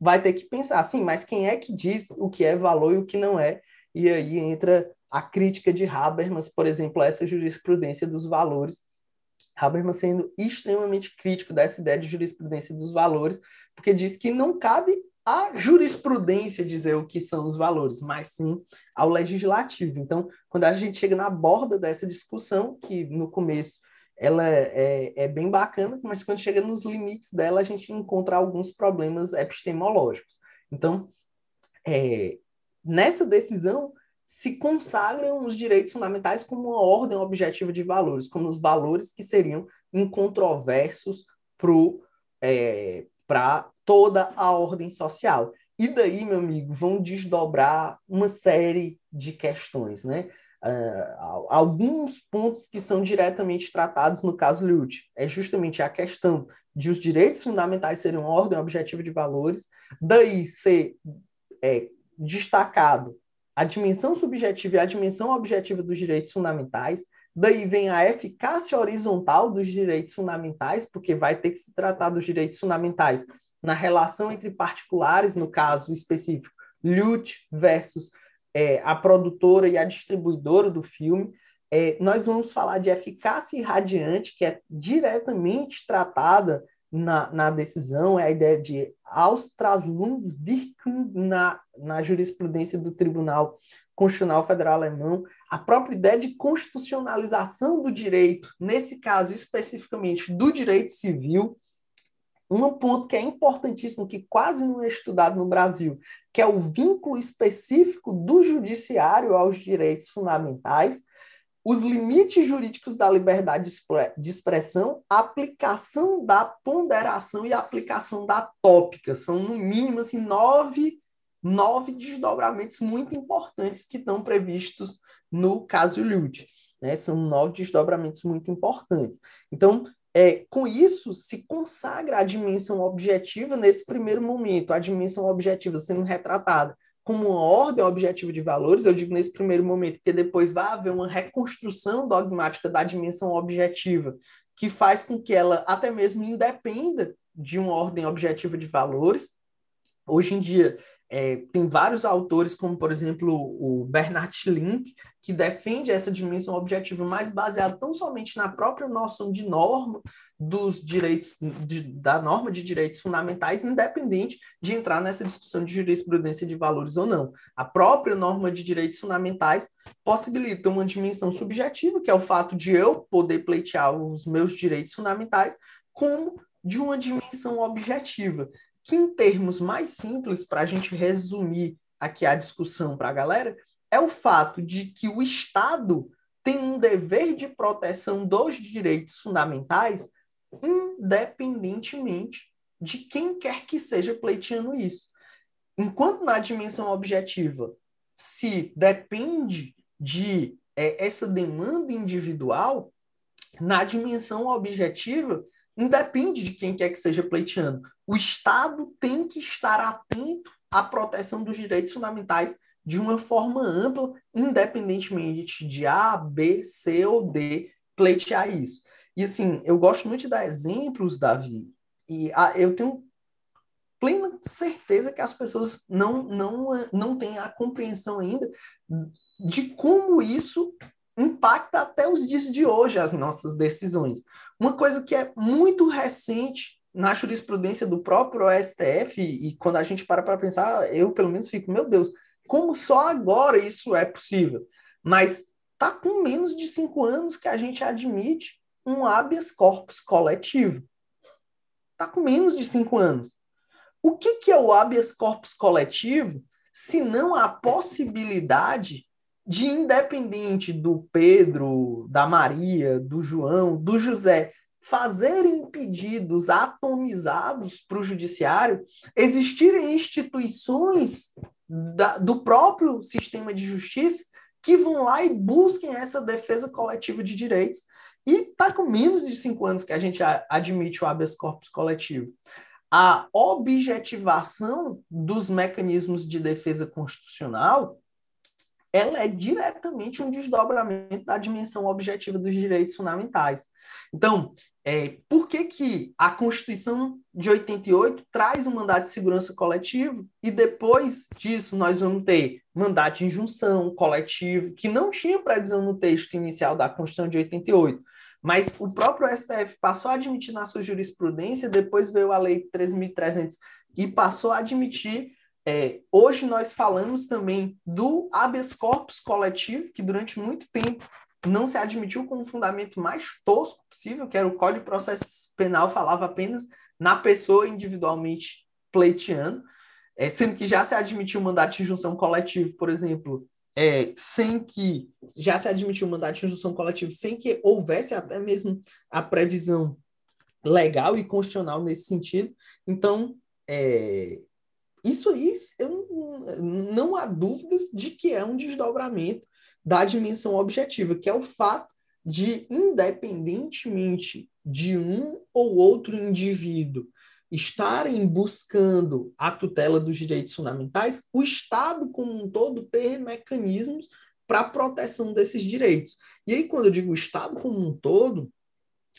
[SPEAKER 2] vai ter que pensar assim, mas quem é que diz o que é valor e o que não é? E aí entra a crítica de Habermas, por exemplo, a essa jurisprudência dos valores, Habermas sendo extremamente crítico dessa ideia de jurisprudência dos valores, porque diz que não cabe à jurisprudência dizer o que são os valores, mas sim ao legislativo. Então, quando a gente chega na borda dessa discussão, que no começo ela é, é, bem bacana, mas quando chega nos limites dela, a gente encontra alguns problemas epistemológicos. Então, é, nessa decisão, se consagram os direitos fundamentais como uma ordem objetiva de valores, como os valores que seriam incontroversos para é, toda a ordem social. E daí, meu amigo, vão desdobrar uma série de questões, né? Uh, alguns pontos que são diretamente tratados no caso Lute é justamente a questão de os direitos fundamentais serem uma ordem objetiva de valores, daí ser é, destacado a dimensão subjetiva e a dimensão objetiva dos direitos fundamentais, daí vem a eficácia horizontal dos direitos fundamentais, porque vai ter que se tratar dos direitos fundamentais na relação entre particulares, no caso específico, Lute versus é, a produtora e a distribuidora do filme. É, nós vamos falar de eficácia irradiante, que é diretamente tratada na, na decisão, é a ideia de Austraslundswirkung na, na jurisprudência do Tribunal Constitucional Federal Alemão, a própria ideia de constitucionalização do direito, nesse caso especificamente do direito civil, um ponto que é importantíssimo, que quase não é estudado no Brasil, que é o vínculo específico do judiciário aos direitos fundamentais, os limites jurídicos da liberdade de expressão, a aplicação da ponderação e a aplicação da tópica. São, no mínimo, assim, nove, nove desdobramentos muito importantes que estão previstos no caso Lute. Né? São nove desdobramentos muito importantes. Então, é, com isso, se consagra a dimensão objetiva nesse primeiro momento, a dimensão objetiva sendo retratada como uma ordem objetiva de valores, eu digo nesse primeiro momento, porque depois vai haver uma reconstrução dogmática da dimensão objetiva, que faz com que ela até mesmo independa de uma ordem objetiva de valores. Hoje em dia, é, tem vários autores, como por exemplo o Bernard Schlink, que defende essa dimensão objetiva mais baseada tão somente na própria noção de norma dos direitos, de, da norma de direitos fundamentais, independente de entrar nessa discussão de jurisprudência de valores ou não. A própria norma de direitos fundamentais possibilita uma dimensão subjetiva, que é o fato de eu poder pleitear os meus direitos fundamentais, como de uma dimensão objetiva, que em termos mais simples, para a gente resumir aqui a discussão para a galera, é o fato de que o Estado tem um dever de proteção dos direitos fundamentais, independentemente de quem quer que seja pleiteando isso. Enquanto na dimensão objetiva se depende de é, essa demanda individual, na dimensão objetiva independe de quem quer que seja pleiteando. O Estado tem que estar atento à proteção dos direitos fundamentais de uma forma ampla, independentemente de A, B, C ou D pleitear isso. E assim, eu gosto muito de dar exemplos, Davi, e ah, eu tenho plena certeza que as pessoas não, não, não têm a compreensão ainda de como isso impacta até os dias de hoje as nossas decisões. Uma coisa que é muito recente na jurisprudência do próprio STF, e quando a gente para para pensar, eu pelo menos fico, meu Deus, como só agora isso é possível? Mas tá com menos de cinco anos que a gente admite um habeas corpus coletivo. está com menos de cinco anos. O que, que é o habeas corpus coletivo, se não a possibilidade de, independente do Pedro, da Maria, do João, do José, fazerem pedidos atomizados para o judiciário, existirem instituições da, do próprio sistema de justiça que vão lá e busquem essa defesa coletiva de direitos. E está com menos de cinco anos que a gente admite o habeas corpus coletivo. A objetivação dos mecanismos de defesa constitucional ela é diretamente um desdobramento da dimensão objetiva dos direitos fundamentais. Então, é, por que, que a Constituição de 88 traz um mandato de segurança coletivo e depois disso nós vamos ter mandato de injunção coletivo, que não tinha previsão no texto inicial da Constituição de 88, mas o próprio STF passou a admitir na sua jurisprudência, depois veio a Lei 13.300 e passou a admitir. É, hoje nós falamos também do habeas corpus coletivo, que durante muito tempo não se admitiu como fundamento mais tosco possível, que era o Código de Processo Penal falava apenas na pessoa individualmente pleiteando, é, sendo que já se admitiu o mandato de injunção coletivo, por exemplo, é, sem que já se admitiu o mandato de injunção coletivo, sem que houvesse até mesmo a previsão legal e constitucional nesse sentido. Então, é, isso aí, eu, não há dúvidas de que é um desdobramento da dimensão objetiva, que é o fato de, independentemente de um ou outro indivíduo estarem buscando a tutela dos direitos fundamentais, o Estado como um todo ter mecanismos para a proteção desses direitos. E aí, quando eu digo Estado como um todo,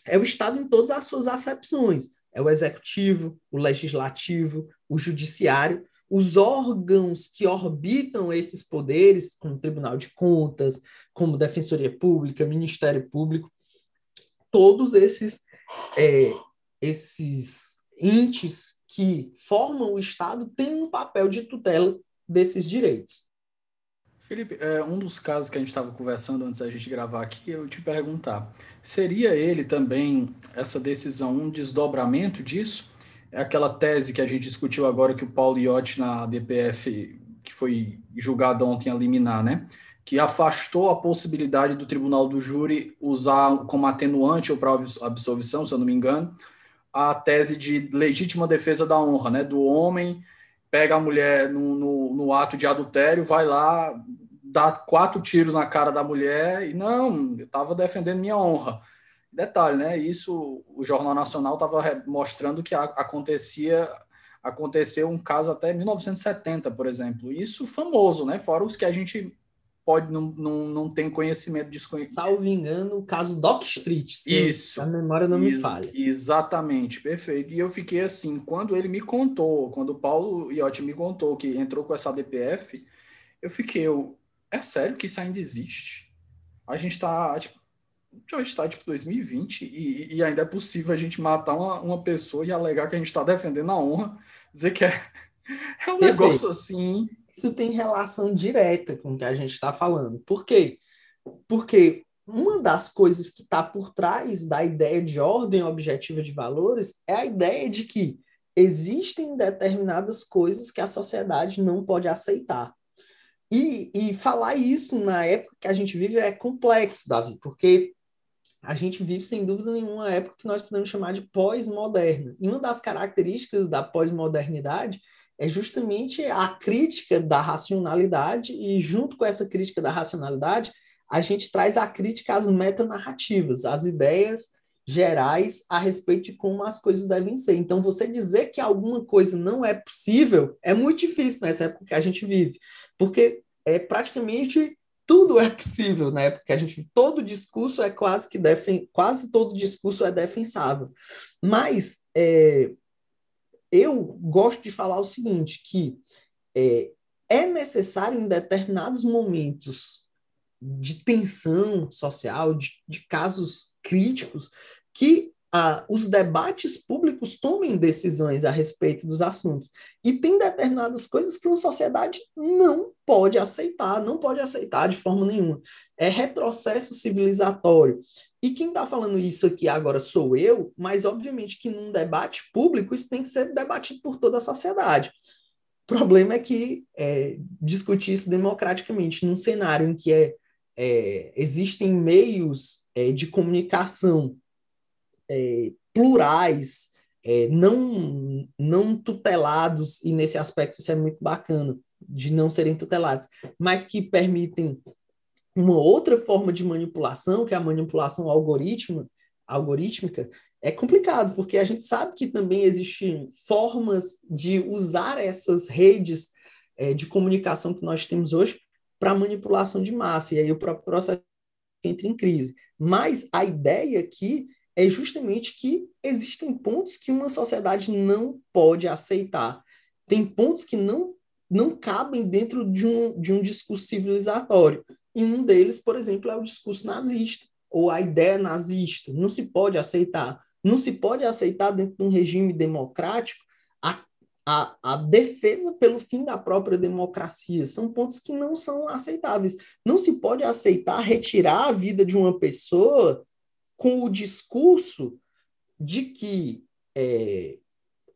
[SPEAKER 2] é o Estado em todas as suas acepções. É o executivo, o legislativo, o judiciário, os órgãos que orbitam esses poderes, como Tribunal de Contas, como Defensoria Pública, Ministério Público, todos esses, é, esses entes que formam o Estado têm um papel de tutela desses direitos.
[SPEAKER 1] Felipe, é, um dos casos que a gente estava conversando antes da gente gravar aqui, eu te perguntar, seria ele também, essa decisão, um desdobramento disso? é aquela tese que a gente discutiu agora que o Paulo Iotti na DPF, que foi julgado ontem a liminar, né? Que afastou a possibilidade do tribunal do júri usar como atenuante ou para absolvição, se eu não me engano, a tese de legítima defesa da honra, né? Do homem pega a mulher no, no, no ato de adultério, vai lá, dá quatro tiros na cara da mulher e não, eu estava defendendo minha honra. Detalhe, né? Isso o Jornal Nacional estava mostrando que acontecia aconteceu um caso até 1970, por exemplo. Isso famoso, né? Fora os que a gente pode não, não, não tem conhecimento desconhecido.
[SPEAKER 2] Salvo engano, o caso Doc Street.
[SPEAKER 1] Isso.
[SPEAKER 2] A memória não me falha.
[SPEAKER 1] Exatamente, perfeito. E eu fiquei assim, quando ele me contou, quando o Paulo Iotti me contou que entrou com essa DPF, eu fiquei, eu, é sério que isso ainda existe? A gente está tipo, já está tipo 2020 e, e, ainda é possível a gente matar uma, uma pessoa e alegar que a gente está defendendo a honra, dizer que é, *laughs* é um negócio assim.
[SPEAKER 2] Isso tem relação direta com o que a gente está falando. Por quê? Porque uma das coisas que está por trás da ideia de ordem objetiva de valores é a ideia de que existem determinadas coisas que a sociedade não pode aceitar. E, e falar isso na época que a gente vive é complexo, Davi, porque a gente vive, sem dúvida nenhuma, uma época que nós podemos chamar de pós-moderna. E uma das características da pós-modernidade é justamente a crítica da racionalidade, e junto com essa crítica da racionalidade, a gente traz a crítica às metanarrativas, às ideias gerais a respeito de como as coisas devem ser. Então, você dizer que alguma coisa não é possível é muito difícil nessa época que a gente vive, porque é praticamente tudo é possível, né? Porque a gente todo discurso é quase que defen quase todo discurso é defensável. Mas é, eu gosto de falar o seguinte, que é, é necessário em determinados momentos de tensão social, de, de casos críticos, que ah, os debates públicos tomem decisões a respeito dos assuntos. E tem determinadas coisas que uma sociedade não pode aceitar, não pode aceitar de forma nenhuma. É retrocesso civilizatório. E quem está falando isso aqui agora sou eu, mas obviamente que num debate público isso tem que ser debatido por toda a sociedade. O problema é que é, discutir isso democraticamente num cenário em que é, é existem meios é, de comunicação é, plurais, é, não, não tutelados, e nesse aspecto isso é muito bacana, de não serem tutelados, mas que permitem uma outra forma de manipulação, que é a manipulação algoritma, algorítmica, é complicado, porque a gente sabe que também existem formas de usar essas redes é, de comunicação que nós temos hoje para manipulação de massa, e aí o próprio processo entra em crise. Mas a ideia aqui é justamente que existem pontos que uma sociedade não pode aceitar. Tem pontos que não, não cabem dentro de um, de um discurso civilizatório. E um deles, por exemplo, é o discurso nazista, ou a ideia nazista. Não se pode aceitar. Não se pode aceitar dentro de um regime democrático a, a, a defesa pelo fim da própria democracia. São pontos que não são aceitáveis. Não se pode aceitar retirar a vida de uma pessoa com o discurso de que é,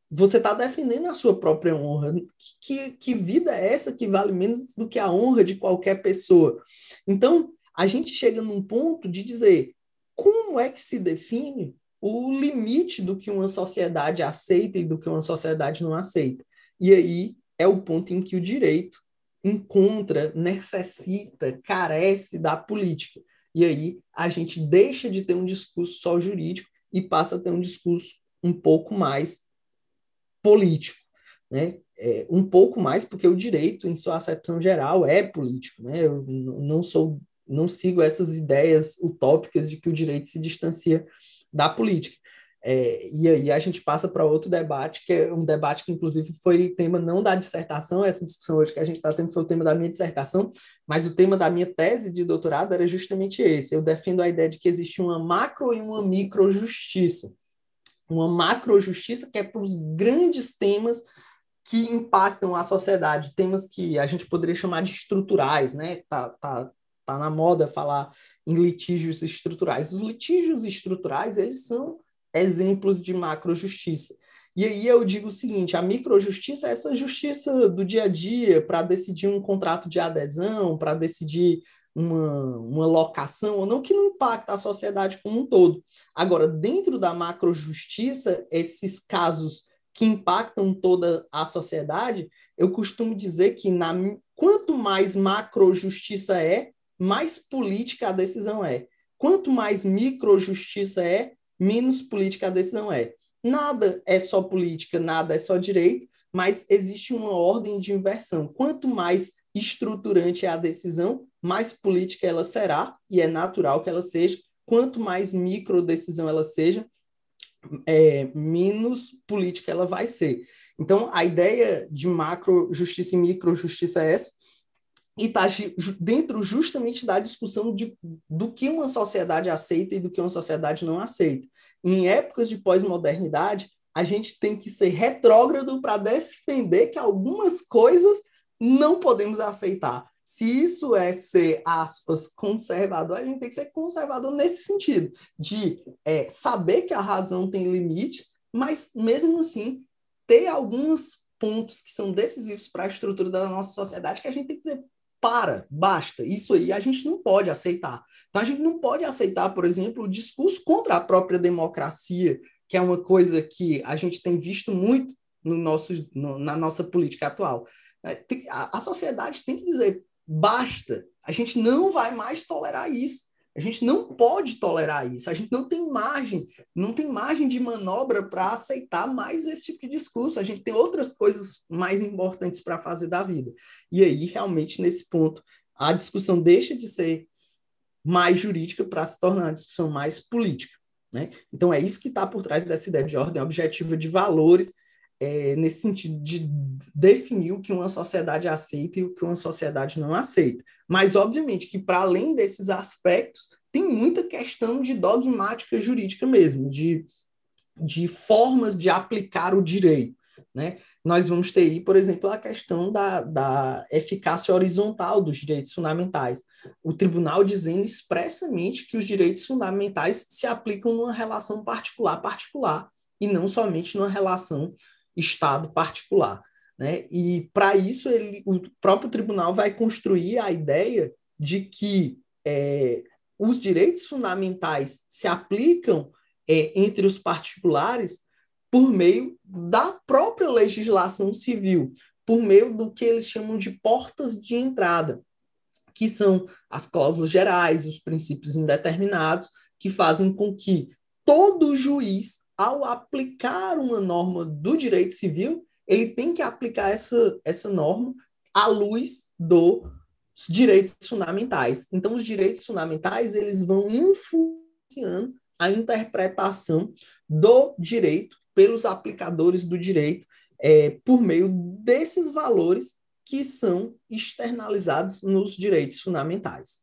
[SPEAKER 2] você está defendendo a sua própria honra. Que, que vida é essa que vale menos do que a honra de qualquer pessoa? Então, a gente chega num ponto de dizer como é que se define o limite do que uma sociedade aceita e do que uma sociedade não aceita. E aí é o ponto em que o direito encontra, necessita, carece da política. E aí a gente deixa de ter um discurso só jurídico e passa a ter um discurso um pouco mais político, né? É, um pouco mais porque o direito, em sua acepção geral, é político, né? Eu não sou, não sigo essas ideias utópicas de que o direito se distancia da política. É, e aí a gente passa para outro debate, que é um debate que, inclusive, foi tema não da dissertação, essa discussão hoje que a gente está tendo foi o tema da minha dissertação, mas o tema da minha tese de doutorado era justamente esse. Eu defendo a ideia de que existe uma macro e uma micro justiça. Uma macro justiça que é para os grandes temas que impactam a sociedade, temas que a gente poderia chamar de estruturais, né? Tá, tá, tá na moda falar em litígios estruturais. Os litígios estruturais, eles são exemplos de macrojustiça. E aí eu digo o seguinte: a microjustiça é essa justiça do dia a dia para decidir um contrato de adesão, para decidir uma, uma locação ou não, que não impacta a sociedade como um todo. Agora, dentro da macrojustiça, esses casos que impactam toda a sociedade, eu costumo dizer que na, quanto mais macrojustiça é, mais política a decisão é. Quanto mais microjustiça é, menos política a decisão é. Nada é só política, nada é só direito, mas existe uma ordem de inversão. Quanto mais estruturante é a decisão, mais política ela será, e é natural que ela seja. Quanto mais micro decisão ela seja, é, menos política ela vai ser. Então, a ideia de macro justiça e micro justiça é essa, e está dentro justamente da discussão de, do que uma sociedade aceita e do que uma sociedade não aceita. Em épocas de pós-modernidade, a gente tem que ser retrógrado para defender que algumas coisas não podemos aceitar. Se isso é ser, aspas, conservador, a gente tem que ser conservador nesse sentido, de é, saber que a razão tem limites, mas mesmo assim ter alguns pontos que são decisivos para a estrutura da nossa sociedade que a gente tem que dizer, para, basta. Isso aí a gente não pode aceitar. Então a gente não pode aceitar, por exemplo, o discurso contra a própria democracia, que é uma coisa que a gente tem visto muito no nosso, no, na nossa política atual. É, a, a sociedade tem que dizer basta. A gente não vai mais tolerar isso. A gente não pode tolerar isso. A gente não tem margem, não tem margem de manobra para aceitar mais esse tipo de discurso. A gente tem outras coisas mais importantes para fazer da vida. E aí, realmente, nesse ponto, a discussão deixa de ser mais jurídica para se tornar uma discussão mais política. Né? Então, é isso que está por trás dessa ideia de ordem objetiva de valores, é, nesse sentido de definir o que uma sociedade aceita e o que uma sociedade não aceita. Mas, obviamente, que para além desses aspectos, tem muita questão de dogmática jurídica mesmo, de, de formas de aplicar o direito. né? Nós vamos ter aí, por exemplo, a questão da, da eficácia horizontal dos direitos fundamentais. O tribunal dizendo expressamente que os direitos fundamentais se aplicam numa relação particular-particular e não somente numa relação Estado-particular. Né? E para isso ele, o próprio tribunal vai construir a ideia de que é, os direitos fundamentais se aplicam é, entre os particulares por meio da própria legislação civil, por meio do que eles chamam de portas de entrada, que são as cláusulas gerais, os princípios indeterminados, que fazem com que todo juiz, ao aplicar uma norma do direito civil, ele tem que aplicar essa, essa norma à luz dos direitos fundamentais. Então, os direitos fundamentais eles vão influenciando a interpretação do direito pelos aplicadores do direito é, por meio desses valores que são externalizados nos direitos fundamentais.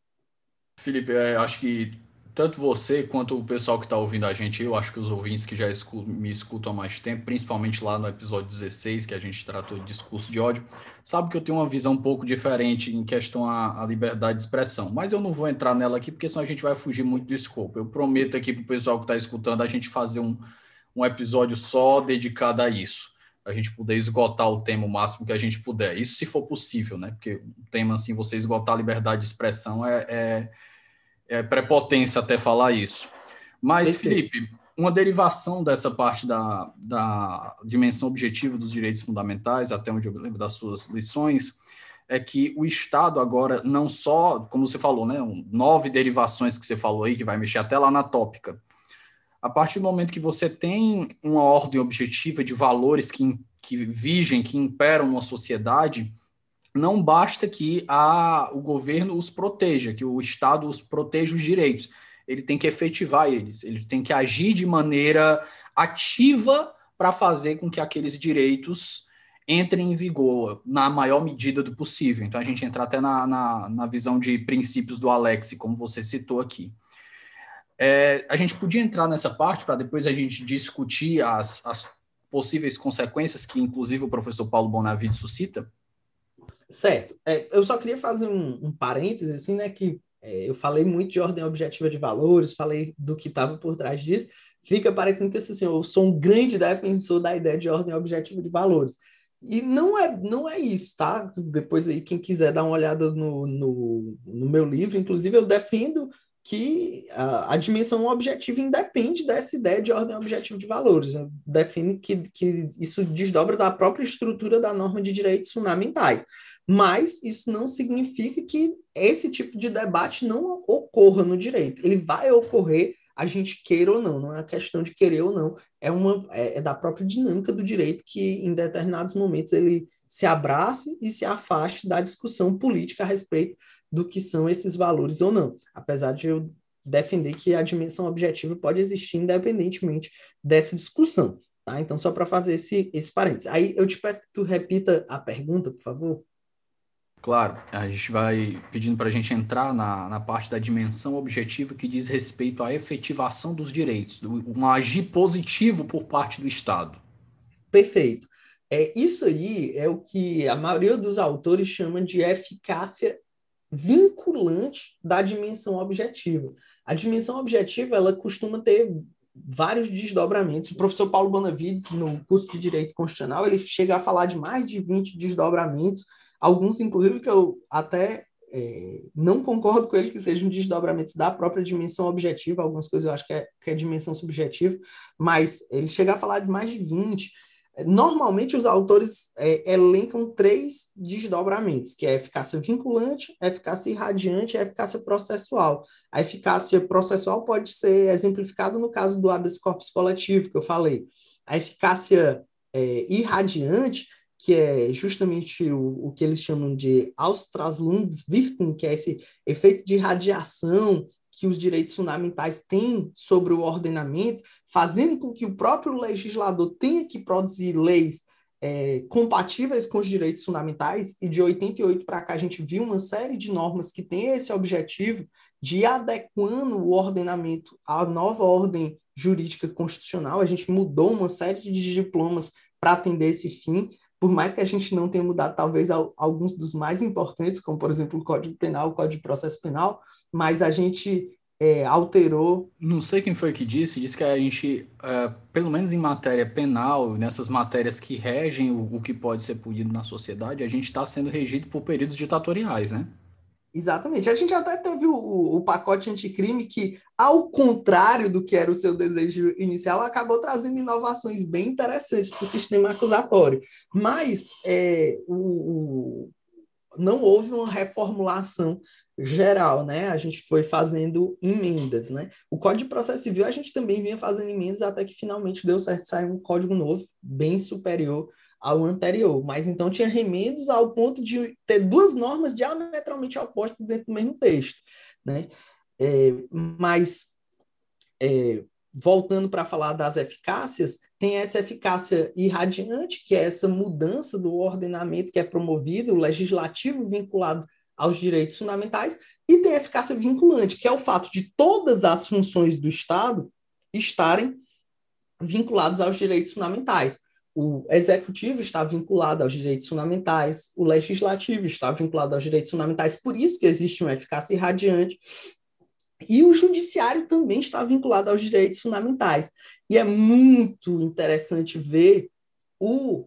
[SPEAKER 1] Felipe, é, acho que tanto você quanto o pessoal que está ouvindo a gente, eu acho que os ouvintes que já escutam, me escutam há mais tempo, principalmente lá no episódio 16, que a gente tratou de discurso de ódio, sabe que eu tenho uma visão um pouco diferente em questão à, à liberdade de expressão. Mas eu não vou entrar nela aqui, porque senão a gente vai fugir muito do escopo. Eu prometo aqui para o pessoal que está escutando a gente fazer um, um episódio só dedicado a isso. A gente poder esgotar o tema o máximo que a gente puder. Isso se for possível, né? Porque o tema, assim, você esgotar a liberdade de expressão é, é é prepotência até falar isso. Mas, Perfeito. Felipe, uma derivação dessa parte da, da dimensão objetiva dos direitos fundamentais, até onde eu lembro das suas lições, é que o Estado agora não só, como você falou, né, nove derivações que você falou aí, que vai mexer até lá na tópica. A partir do momento que você tem uma ordem objetiva de valores que, que vigem, que imperam uma sociedade, não basta que a, o governo os proteja, que o Estado os proteja os direitos. Ele tem que efetivar eles, ele tem que agir de maneira ativa para fazer com que aqueles direitos entrem em vigor na maior medida do possível. Então, a gente entra até na, na, na visão de princípios do Alex, como você citou aqui. É, a gente podia entrar nessa parte para depois a gente discutir as, as possíveis consequências que, inclusive, o professor Paulo Bonavides suscita?
[SPEAKER 2] Certo. É, eu só queria fazer um, um parêntese, assim, né, que é, eu falei muito de ordem objetiva de valores, falei do que estava por trás disso, fica parecendo que assim, eu sou um grande defensor da ideia de ordem objetiva de valores. E não é, não é isso, tá? Depois aí, quem quiser dar uma olhada no, no, no meu livro, inclusive, eu defendo que a, a, dimensão objetiva independe dessa ideia de ordem objetiva de valores. Eu defendo que, que isso desdobra da própria estrutura da norma de direitos fundamentais. Mas isso não significa que esse tipo de debate não ocorra no direito. Ele vai ocorrer, a gente queira ou não, não é questão de querer ou não, é, uma, é, é da própria dinâmica do direito que, em determinados momentos, ele se abrace e se afaste da discussão política a respeito do que são esses valores ou não. Apesar de eu defender que a dimensão objetiva pode existir independentemente dessa discussão. Tá? Então, só para fazer esse, esse parênteses. Aí eu te peço que tu repita a pergunta, por favor.
[SPEAKER 1] Claro, a gente vai pedindo para a gente entrar na, na parte da dimensão objetiva que diz respeito à efetivação dos direitos, do, um agir positivo por parte do Estado.
[SPEAKER 2] Perfeito. É, isso aí é o que a maioria dos autores chama de eficácia vinculante da dimensão objetiva. A dimensão objetiva ela costuma ter vários desdobramentos. O professor Paulo Bonavides, no curso de Direito Constitucional, ele chega a falar de mais de 20 desdobramentos Alguns, inclusive, que eu até é, não concordo com ele que sejam desdobramentos da própria dimensão objetiva, algumas coisas eu acho que é, que é dimensão subjetiva, mas ele chega a falar de mais de 20. Normalmente, os autores é, elencam três desdobramentos, que é eficácia vinculante, eficácia irradiante e eficácia processual. A eficácia processual pode ser exemplificada no caso do habeas corpus coletivo, que eu falei. A eficácia é, irradiante que é justamente o, o que eles chamam de Austraslungswirkung, que é esse efeito de radiação que os direitos fundamentais têm sobre o ordenamento, fazendo com que o próprio legislador tenha que produzir leis é, compatíveis com os direitos fundamentais, e de 88 para cá a gente viu uma série de normas que têm esse objetivo de adequando o ordenamento à nova ordem jurídica constitucional. A gente mudou uma série de diplomas para atender esse fim, por mais que a gente não tenha mudado talvez alguns dos mais importantes, como por exemplo o Código Penal, o Código de Processo Penal, mas a gente é, alterou.
[SPEAKER 1] Não sei quem foi que disse, disse que a gente, é, pelo menos em matéria penal, nessas matérias que regem o, o que pode ser punido na sociedade, a gente está sendo regido por períodos ditatoriais, né?
[SPEAKER 2] Exatamente. A gente até teve o, o, pacote anticrime que, ao contrário do que era o seu desejo inicial, acabou trazendo inovações bem interessantes para o sistema acusatório. Mas é, o, o, não houve uma reformulação geral, né? A gente foi fazendo emendas, né? O Código de Processo Civil a gente também vinha fazendo emendas até que finalmente deu certo sair um código novo, bem superior ao anterior. Mas então tinha remendos ao ponto de ter duas normas diametralmente opostas dentro do mesmo texto, né? É, mas é, voltando para falar das eficácias, tem essa eficácia irradiante, que é essa mudança do ordenamento que é promovido, o legislativo vinculado aos direitos fundamentais, e tem a eficácia vinculante, que é o fato de todas as funções do Estado estarem vinculadas aos direitos fundamentais. O executivo está vinculado aos direitos fundamentais, o legislativo está vinculado aos direitos fundamentais, por isso que existe uma eficácia irradiante. E o judiciário também está vinculado aos direitos fundamentais. E é muito interessante ver o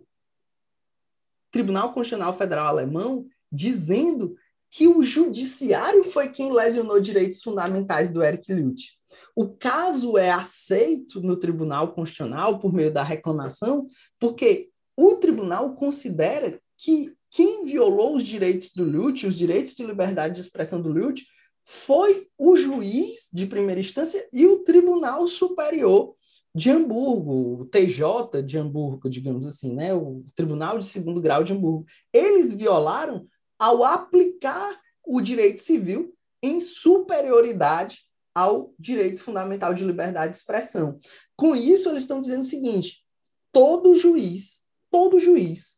[SPEAKER 2] Tribunal Constitucional Federal Alemão dizendo que o judiciário foi quem lesionou direitos fundamentais do Eric Lute. O caso é aceito no Tribunal Constitucional por meio da reclamação, porque o tribunal considera que quem violou os direitos do Lute, os direitos de liberdade de expressão do Lute, foi o juiz de primeira instância e o Tribunal Superior de Hamburgo, o TJ de Hamburgo, digamos assim, né? o Tribunal de Segundo Grau de Hamburgo. Eles violaram ao aplicar o direito civil em superioridade ao direito fundamental de liberdade de expressão. Com isso, eles estão dizendo o seguinte: todo juiz, todo juiz,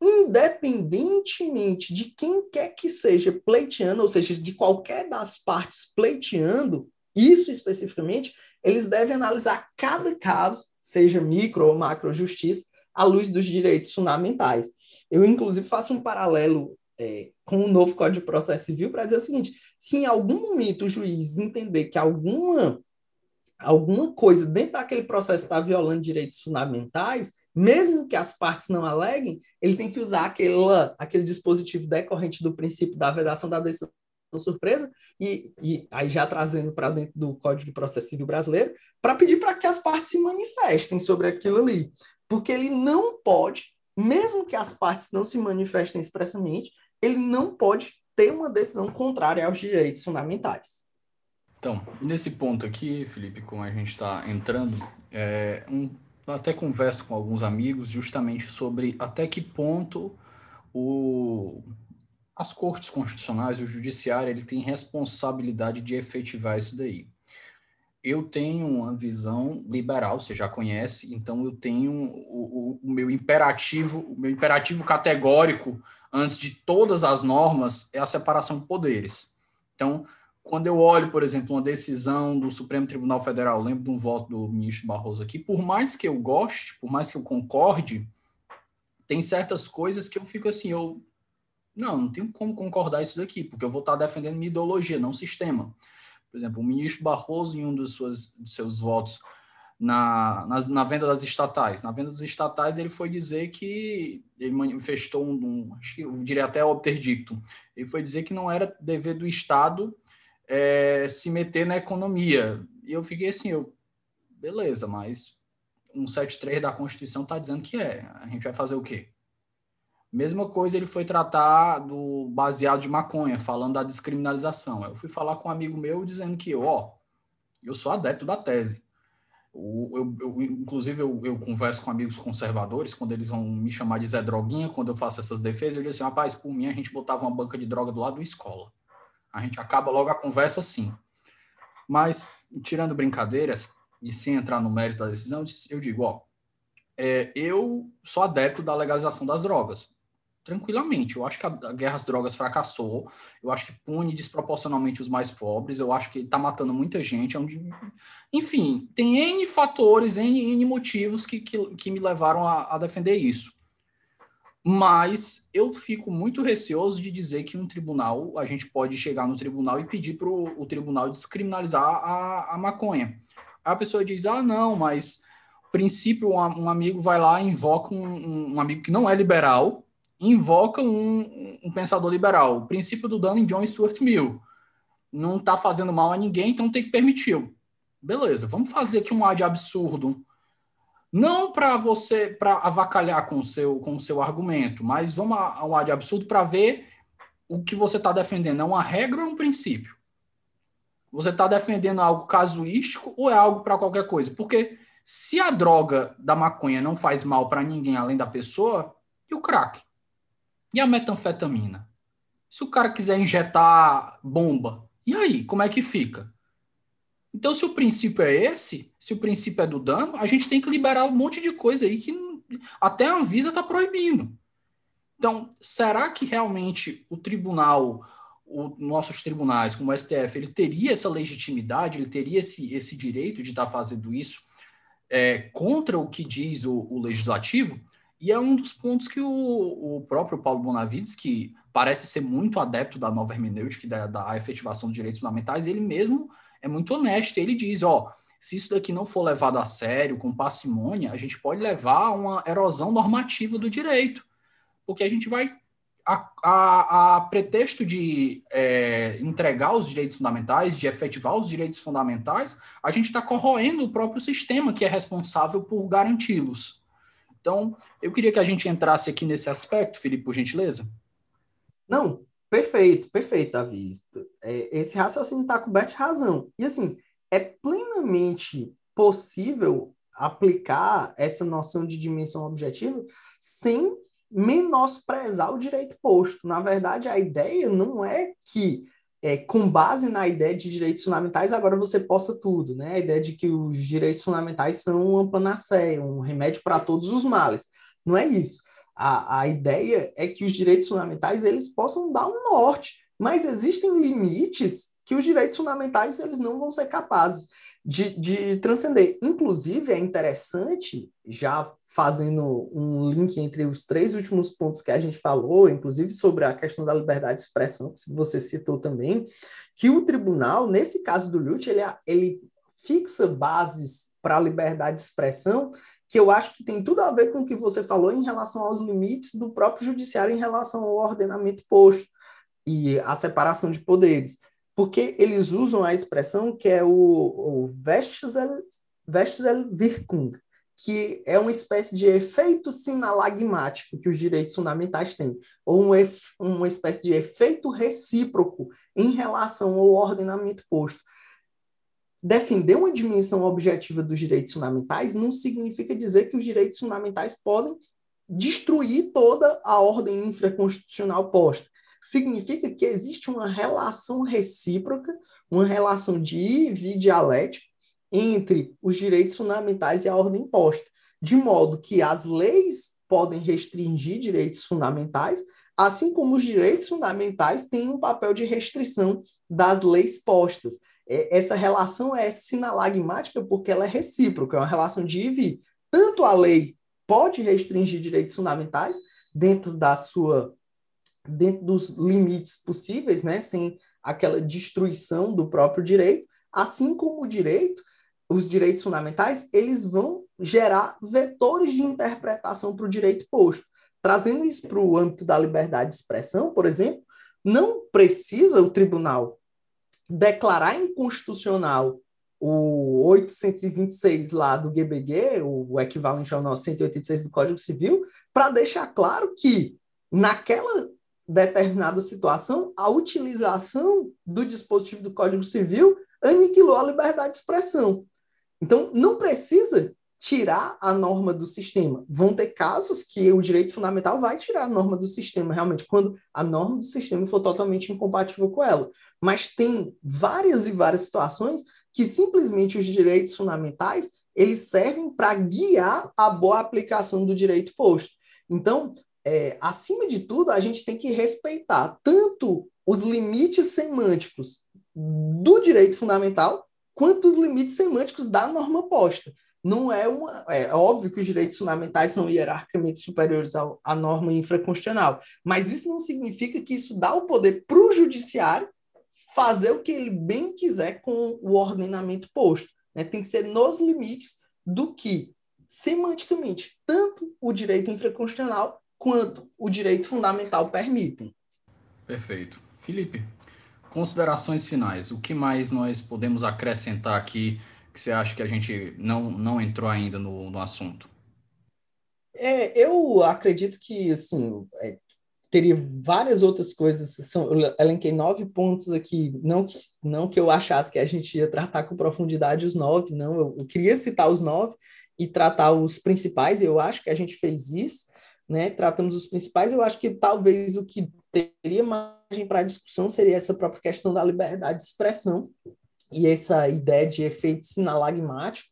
[SPEAKER 2] independentemente de quem quer que seja pleiteando, ou seja, de qualquer das partes pleiteando, isso especificamente, eles devem analisar cada caso, seja micro ou macro justiça, à luz dos direitos fundamentais. Eu, inclusive, faço um paralelo é, com o novo Código de Processo Civil para dizer o seguinte: se em algum momento o juiz entender que alguma, alguma coisa dentro daquele processo está violando direitos fundamentais, mesmo que as partes não aleguem, ele tem que usar aquele, aquele dispositivo decorrente do princípio da vedação da decisão surpresa, e, e aí já trazendo para dentro do Código de Processo Civil brasileiro, para pedir para que as partes se manifestem sobre aquilo ali. Porque ele não pode, mesmo que as partes não se manifestem expressamente, ele não pode ter uma decisão contrária aos direitos fundamentais.
[SPEAKER 1] Então, nesse ponto aqui, Felipe, como a gente está entrando, é, um, até converso com alguns amigos justamente sobre até que ponto o, as cortes constitucionais, o judiciário, ele tem responsabilidade de efetivar isso daí. Eu tenho uma visão liberal, você já conhece, então eu tenho o, o, o meu imperativo, o meu imperativo categórico antes de todas as normas, é a separação de poderes. Então, quando eu olho, por exemplo, uma decisão do Supremo Tribunal Federal, lembro de um voto do ministro Barroso aqui, por mais que eu goste, por mais que eu concorde, tem certas coisas que eu fico assim, eu não, não tenho como concordar isso daqui, porque eu vou estar defendendo minha ideologia, não sistema. Por exemplo, o ministro Barroso, em um dos, suas, dos seus votos na, na, venda das estatais. Na venda das estatais, ele foi dizer que ele manifestou um, um acho que eu diria até obterdicto. Ele foi dizer que não era dever do Estado é, se meter na economia. E eu fiquei assim, eu, beleza, mas 173 da Constituição está dizendo que é. A gente vai fazer o quê? Mesma coisa ele foi tratar do baseado de maconha, falando da descriminalização. Eu fui falar com um amigo meu dizendo que, ó, eu sou adepto da tese eu, eu, inclusive, eu, eu, converso com amigos conservadores, quando eles vão me chamar de Zé Droguinha, quando eu faço essas defesas, eu digo assim, rapaz, por mim a gente botava uma banca de droga do lado da escola. A gente acaba logo a conversa assim. Mas, tirando brincadeiras, e sem entrar no mérito da decisão, eu digo, ó, é, eu sou adepto da legalização das drogas. Tranquilamente. Eu acho que a, guerra às drogas fracassou. Eu acho que pune desproporcionalmente os mais pobres. Eu acho que está matando muita gente. É enfim, tem N fatores, N, N motivos que, que, que me levaram a, a, defender isso. Mas eu fico muito receoso de dizer que um tribunal, a gente pode chegar no tribunal e pedir para o tribunal descriminalizar a, a maconha. Aí a pessoa diz: ah, não, mas princípio, um, um amigo vai lá e invoca um, um amigo que não é liberal, invoca um, um, pensador liberal. O princípio do dano em John Stuart Mill. Não está fazendo mal a ninguém, então tem que permitir. Beleza, vamos fazer aqui um ad absurdo. Não para você, para avacalhar com o seu, com o seu argumento, mas vamos a, a um ad absurdo para ver o que você está defendendo. É uma regra ou um princípio? Você está defendendo algo casuístico ou é algo para qualquer coisa? Porque se a droga da maconha não faz mal para ninguém além da pessoa, e o crack? E a metanfetamina? Se o cara quiser injetar bomba, e aí, como é que fica? Então, se o princípio é esse, se o princípio é do dano, a gente tem que liberar um monte de coisa aí que até a Anvisa está proibindo. Então, será que realmente o tribunal, os nossos tribunais, como o STF, ele teria essa legitimidade, ele teria esse, esse direito de estar tá fazendo isso é, contra o que diz o, o legislativo? E é um dos pontos que o, o próprio Paulo Bonavides, que parece ser muito adepto da nova hermenêutica, da, da efetivação dos direitos fundamentais, ele mesmo é muito honesto. Ele diz: ó, se isso daqui não for levado a sério, com parcimônia, a gente pode levar a uma erosão normativa do direito, porque a gente vai. A, a, a pretexto de é, entregar os direitos fundamentais, de efetivar os direitos fundamentais, a gente está corroendo o próprio sistema que é responsável por garanti-los. Então, eu queria que a gente entrasse aqui nesse aspecto, Felipe, por gentileza.
[SPEAKER 2] Não, perfeito, perfeito, Davi. É, esse raciocínio está coberto de razão. E assim, é plenamente possível aplicar essa noção de dimensão objetiva sem menosprezar o direito posto. Na verdade, a ideia não é que é, com base na ideia de direitos fundamentais, agora você possa tudo, né? A ideia de que os direitos fundamentais são uma panaceia, um remédio para todos os males. Não é isso. A, a ideia é que os direitos fundamentais eles possam dar um norte, mas existem limites que os direitos fundamentais eles não vão ser capazes de, de transcender. Inclusive, é interessante, já fazendo um link entre os três últimos pontos que a gente falou, inclusive sobre a questão da liberdade de expressão, que você citou também, que o tribunal, nesse caso do Lute, ele, ele fixa bases para a liberdade de expressão que eu acho que tem tudo a ver com o que você falou em relação aos limites do próprio judiciário em relação ao ordenamento posto e a separação de poderes porque eles usam a expressão que é o, o Wechselwirkung, que é uma espécie de efeito sinalagmático que os direitos fundamentais têm, ou um, uma espécie de efeito recíproco em relação ao ordenamento posto. Defender uma dimensão objetiva dos direitos fundamentais não significa dizer que os direitos fundamentais podem destruir toda a ordem infraconstitucional posta significa que existe uma relação recíproca, uma relação de ir e dialética entre os direitos fundamentais e a ordem imposta, de modo que as leis podem restringir direitos fundamentais, assim como os direitos fundamentais têm um papel de restrição das leis postas. É, essa relação é sinalagmática porque ela é recíproca, é uma relação de ir e vir. Tanto a lei pode restringir direitos fundamentais dentro da sua dentro dos limites possíveis, né, sem aquela destruição do próprio direito, assim como o direito, os direitos fundamentais, eles vão gerar vetores de interpretação para o direito posto. Trazendo isso para o âmbito da liberdade de expressão, por exemplo, não precisa o tribunal declarar inconstitucional o 826 lá do GBG, o equivalente ao nosso 186 do Código Civil, para deixar claro que naquela determinada situação, a utilização do dispositivo do Código Civil aniquilou a liberdade de expressão. Então, não precisa tirar a norma do sistema. Vão ter casos que o direito fundamental vai tirar a norma do sistema, realmente, quando a norma do sistema for totalmente incompatível com ela. Mas tem várias e várias situações que simplesmente os direitos fundamentais eles servem para guiar a boa aplicação do direito posto. Então, é, acima de tudo, a gente tem que respeitar tanto os limites semânticos do direito fundamental quanto os limites semânticos da norma posta. Não é uma. É óbvio que os direitos fundamentais são hierarquicamente superiores ao, à norma infraconstitucional, mas isso não significa que isso dá o poder para o judiciário fazer o que ele bem quiser com o ordenamento posto. Né? Tem que ser nos limites do que, semanticamente, tanto o direito infraconstitucional quanto o direito fundamental permitem.
[SPEAKER 1] Perfeito. Felipe, considerações finais. O que mais nós podemos acrescentar aqui que você acha que a gente não, não entrou ainda no, no assunto?
[SPEAKER 2] É, eu acredito que, assim, é, teria várias outras coisas. São, eu elenquei nove pontos aqui, não que, não que eu achasse que a gente ia tratar com profundidade os nove, não. Eu, eu queria citar os nove e tratar os principais, e eu acho que a gente fez isso, né? Tratamos os principais. Eu acho que talvez o que teria margem para discussão seria essa própria questão da liberdade de expressão e essa ideia de efeito sinalagmático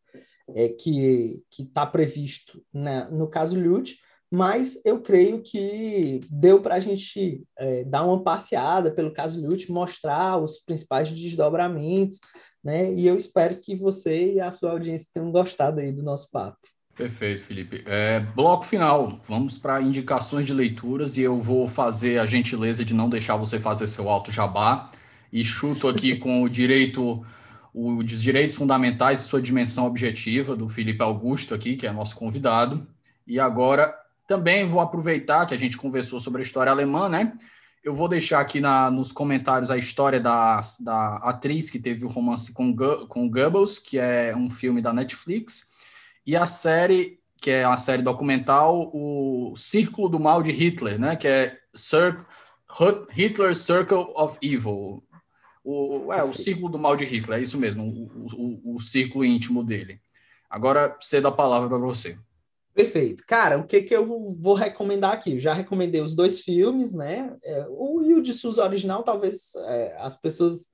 [SPEAKER 2] é, que está previsto né, no caso Lute mas eu creio que deu para a gente é, dar uma passeada pelo caso Lute, mostrar os principais desdobramentos, né? E eu espero que você e a sua audiência tenham gostado aí do nosso papo.
[SPEAKER 1] Perfeito, Felipe. É, bloco final, vamos para indicações de leituras e eu vou fazer a gentileza de não deixar você fazer seu alto jabá e chuto aqui *laughs* com o direito os direitos fundamentais e sua dimensão objetiva do Felipe Augusto aqui, que é nosso convidado. E agora também vou aproveitar que a gente conversou sobre a história alemã, né? Eu vou deixar aqui na, nos comentários a história da, da atriz que teve o romance com, com Goebbels, que é um filme da Netflix, e a série, que é a série documental, O Círculo do Mal de Hitler, né? Que é Cir Hitler's Circle of Evil. O, é, o Círculo do Mal de Hitler, é isso mesmo, o, o, o círculo íntimo dele. Agora, cedo a palavra para você.
[SPEAKER 2] Perfeito. Cara, o que, que eu vou recomendar aqui? Eu já recomendei os dois filmes, né? É, o e o de Souza original, talvez é, as pessoas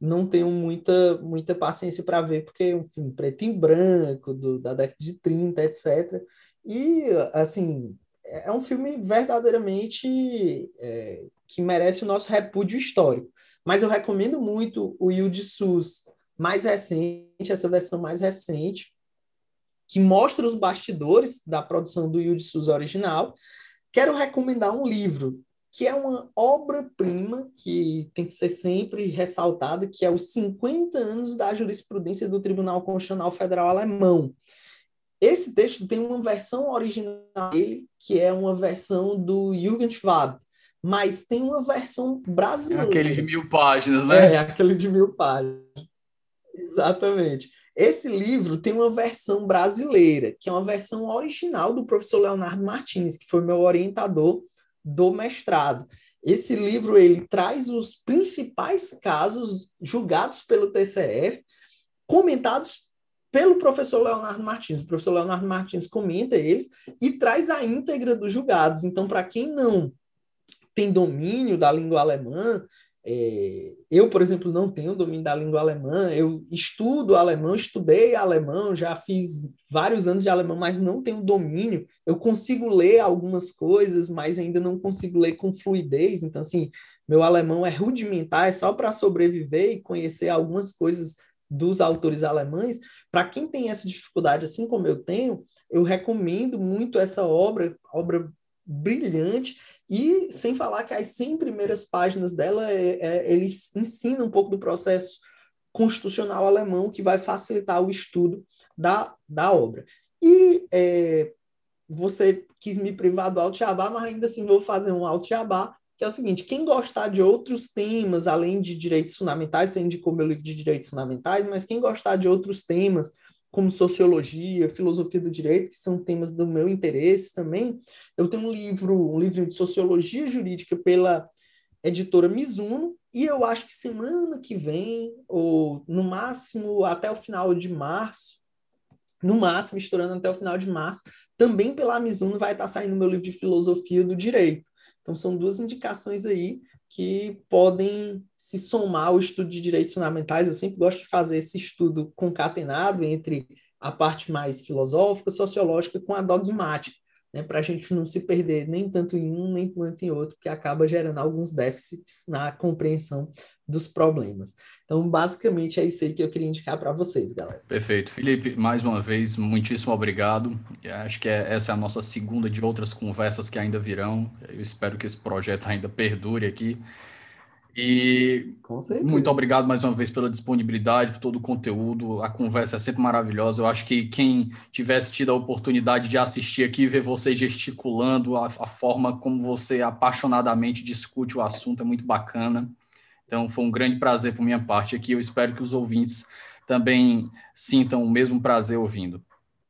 [SPEAKER 2] não tenham muita, muita paciência para ver, porque é um filme preto e branco, do, da década de 30, etc. E, assim, é um filme verdadeiramente é, que merece o nosso repúdio histórico. Mas eu recomendo muito o Will de Sus mais recente, essa versão mais recente, que mostra os bastidores da produção do Yudi Souza original. Quero recomendar um livro que é uma obra-prima que tem que ser sempre ressaltada, que é os 50 anos da jurisprudência do Tribunal Constitucional Federal Alemão. Esse texto tem uma versão original dele, que é uma versão do Jürgen Schwab, mas tem uma versão brasileira.
[SPEAKER 1] Aquele de mil páginas, né?
[SPEAKER 2] É, aquele de mil páginas. Exatamente. Esse livro tem uma versão brasileira, que é uma versão original do professor Leonardo Martins, que foi meu orientador do mestrado. Esse livro ele traz os principais casos julgados pelo TCF, comentados pelo professor Leonardo Martins. O professor Leonardo Martins comenta eles e traz a íntegra dos julgados. Então, para quem não tem domínio da língua alemã, é, eu, por exemplo, não tenho domínio da língua alemã, eu estudo alemão, estudei alemão, já fiz vários anos de alemão, mas não tenho domínio. Eu consigo ler algumas coisas, mas ainda não consigo ler com fluidez. Então, assim, meu alemão é rudimentar, é só para sobreviver e conhecer algumas coisas dos autores alemães. Para quem tem essa dificuldade, assim como eu tenho, eu recomendo muito essa obra, obra brilhante e sem falar que as 100 primeiras páginas dela, é, é, ele ensina um pouco do processo constitucional alemão que vai facilitar o estudo da, da obra. E é, você quis me privar do Alt-Jabá, mas ainda assim vou fazer um Alt-Jabá, que é o seguinte, quem gostar de outros temas, além de direitos fundamentais, você indicou meu livro de direitos fundamentais, mas quem gostar de outros temas, como sociologia, filosofia do direito, que são temas do meu interesse também. Eu tenho um livro, um livro de sociologia jurídica pela editora Mizuno, e eu acho que semana que vem, ou no máximo até o final de março, no máximo estourando até o final de março, também pela Mizuno vai estar saindo meu livro de filosofia do direito. Então são duas indicações aí que podem se somar ao estudo de direitos fundamentais. Eu sempre gosto de fazer esse estudo concatenado entre a parte mais filosófica, sociológica, com a dogmática, né, para a gente não se perder nem tanto em um, nem tanto em outro, que acaba gerando alguns déficits na compreensão dos problemas. Então, basicamente, é isso aí que eu queria indicar para vocês, galera.
[SPEAKER 1] Perfeito. Felipe, mais uma vez, muitíssimo obrigado. Acho que é, essa é a nossa segunda de outras conversas que ainda virão. Eu espero que esse projeto ainda perdure aqui. E muito obrigado mais uma vez pela disponibilidade, por todo o conteúdo. A conversa é sempre maravilhosa. Eu acho que quem tivesse tido a oportunidade de assistir aqui, ver você gesticulando, a, a forma como você apaixonadamente discute o assunto é muito bacana. Então, foi um grande prazer por minha parte aqui. Eu espero que os ouvintes também sintam o mesmo prazer ouvindo.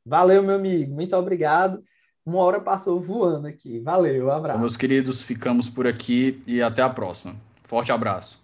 [SPEAKER 2] Valeu, meu amigo. Muito obrigado. Uma hora passou voando aqui. Valeu, um abraço.
[SPEAKER 1] Meus queridos, ficamos por aqui e até a próxima. Forte abraço.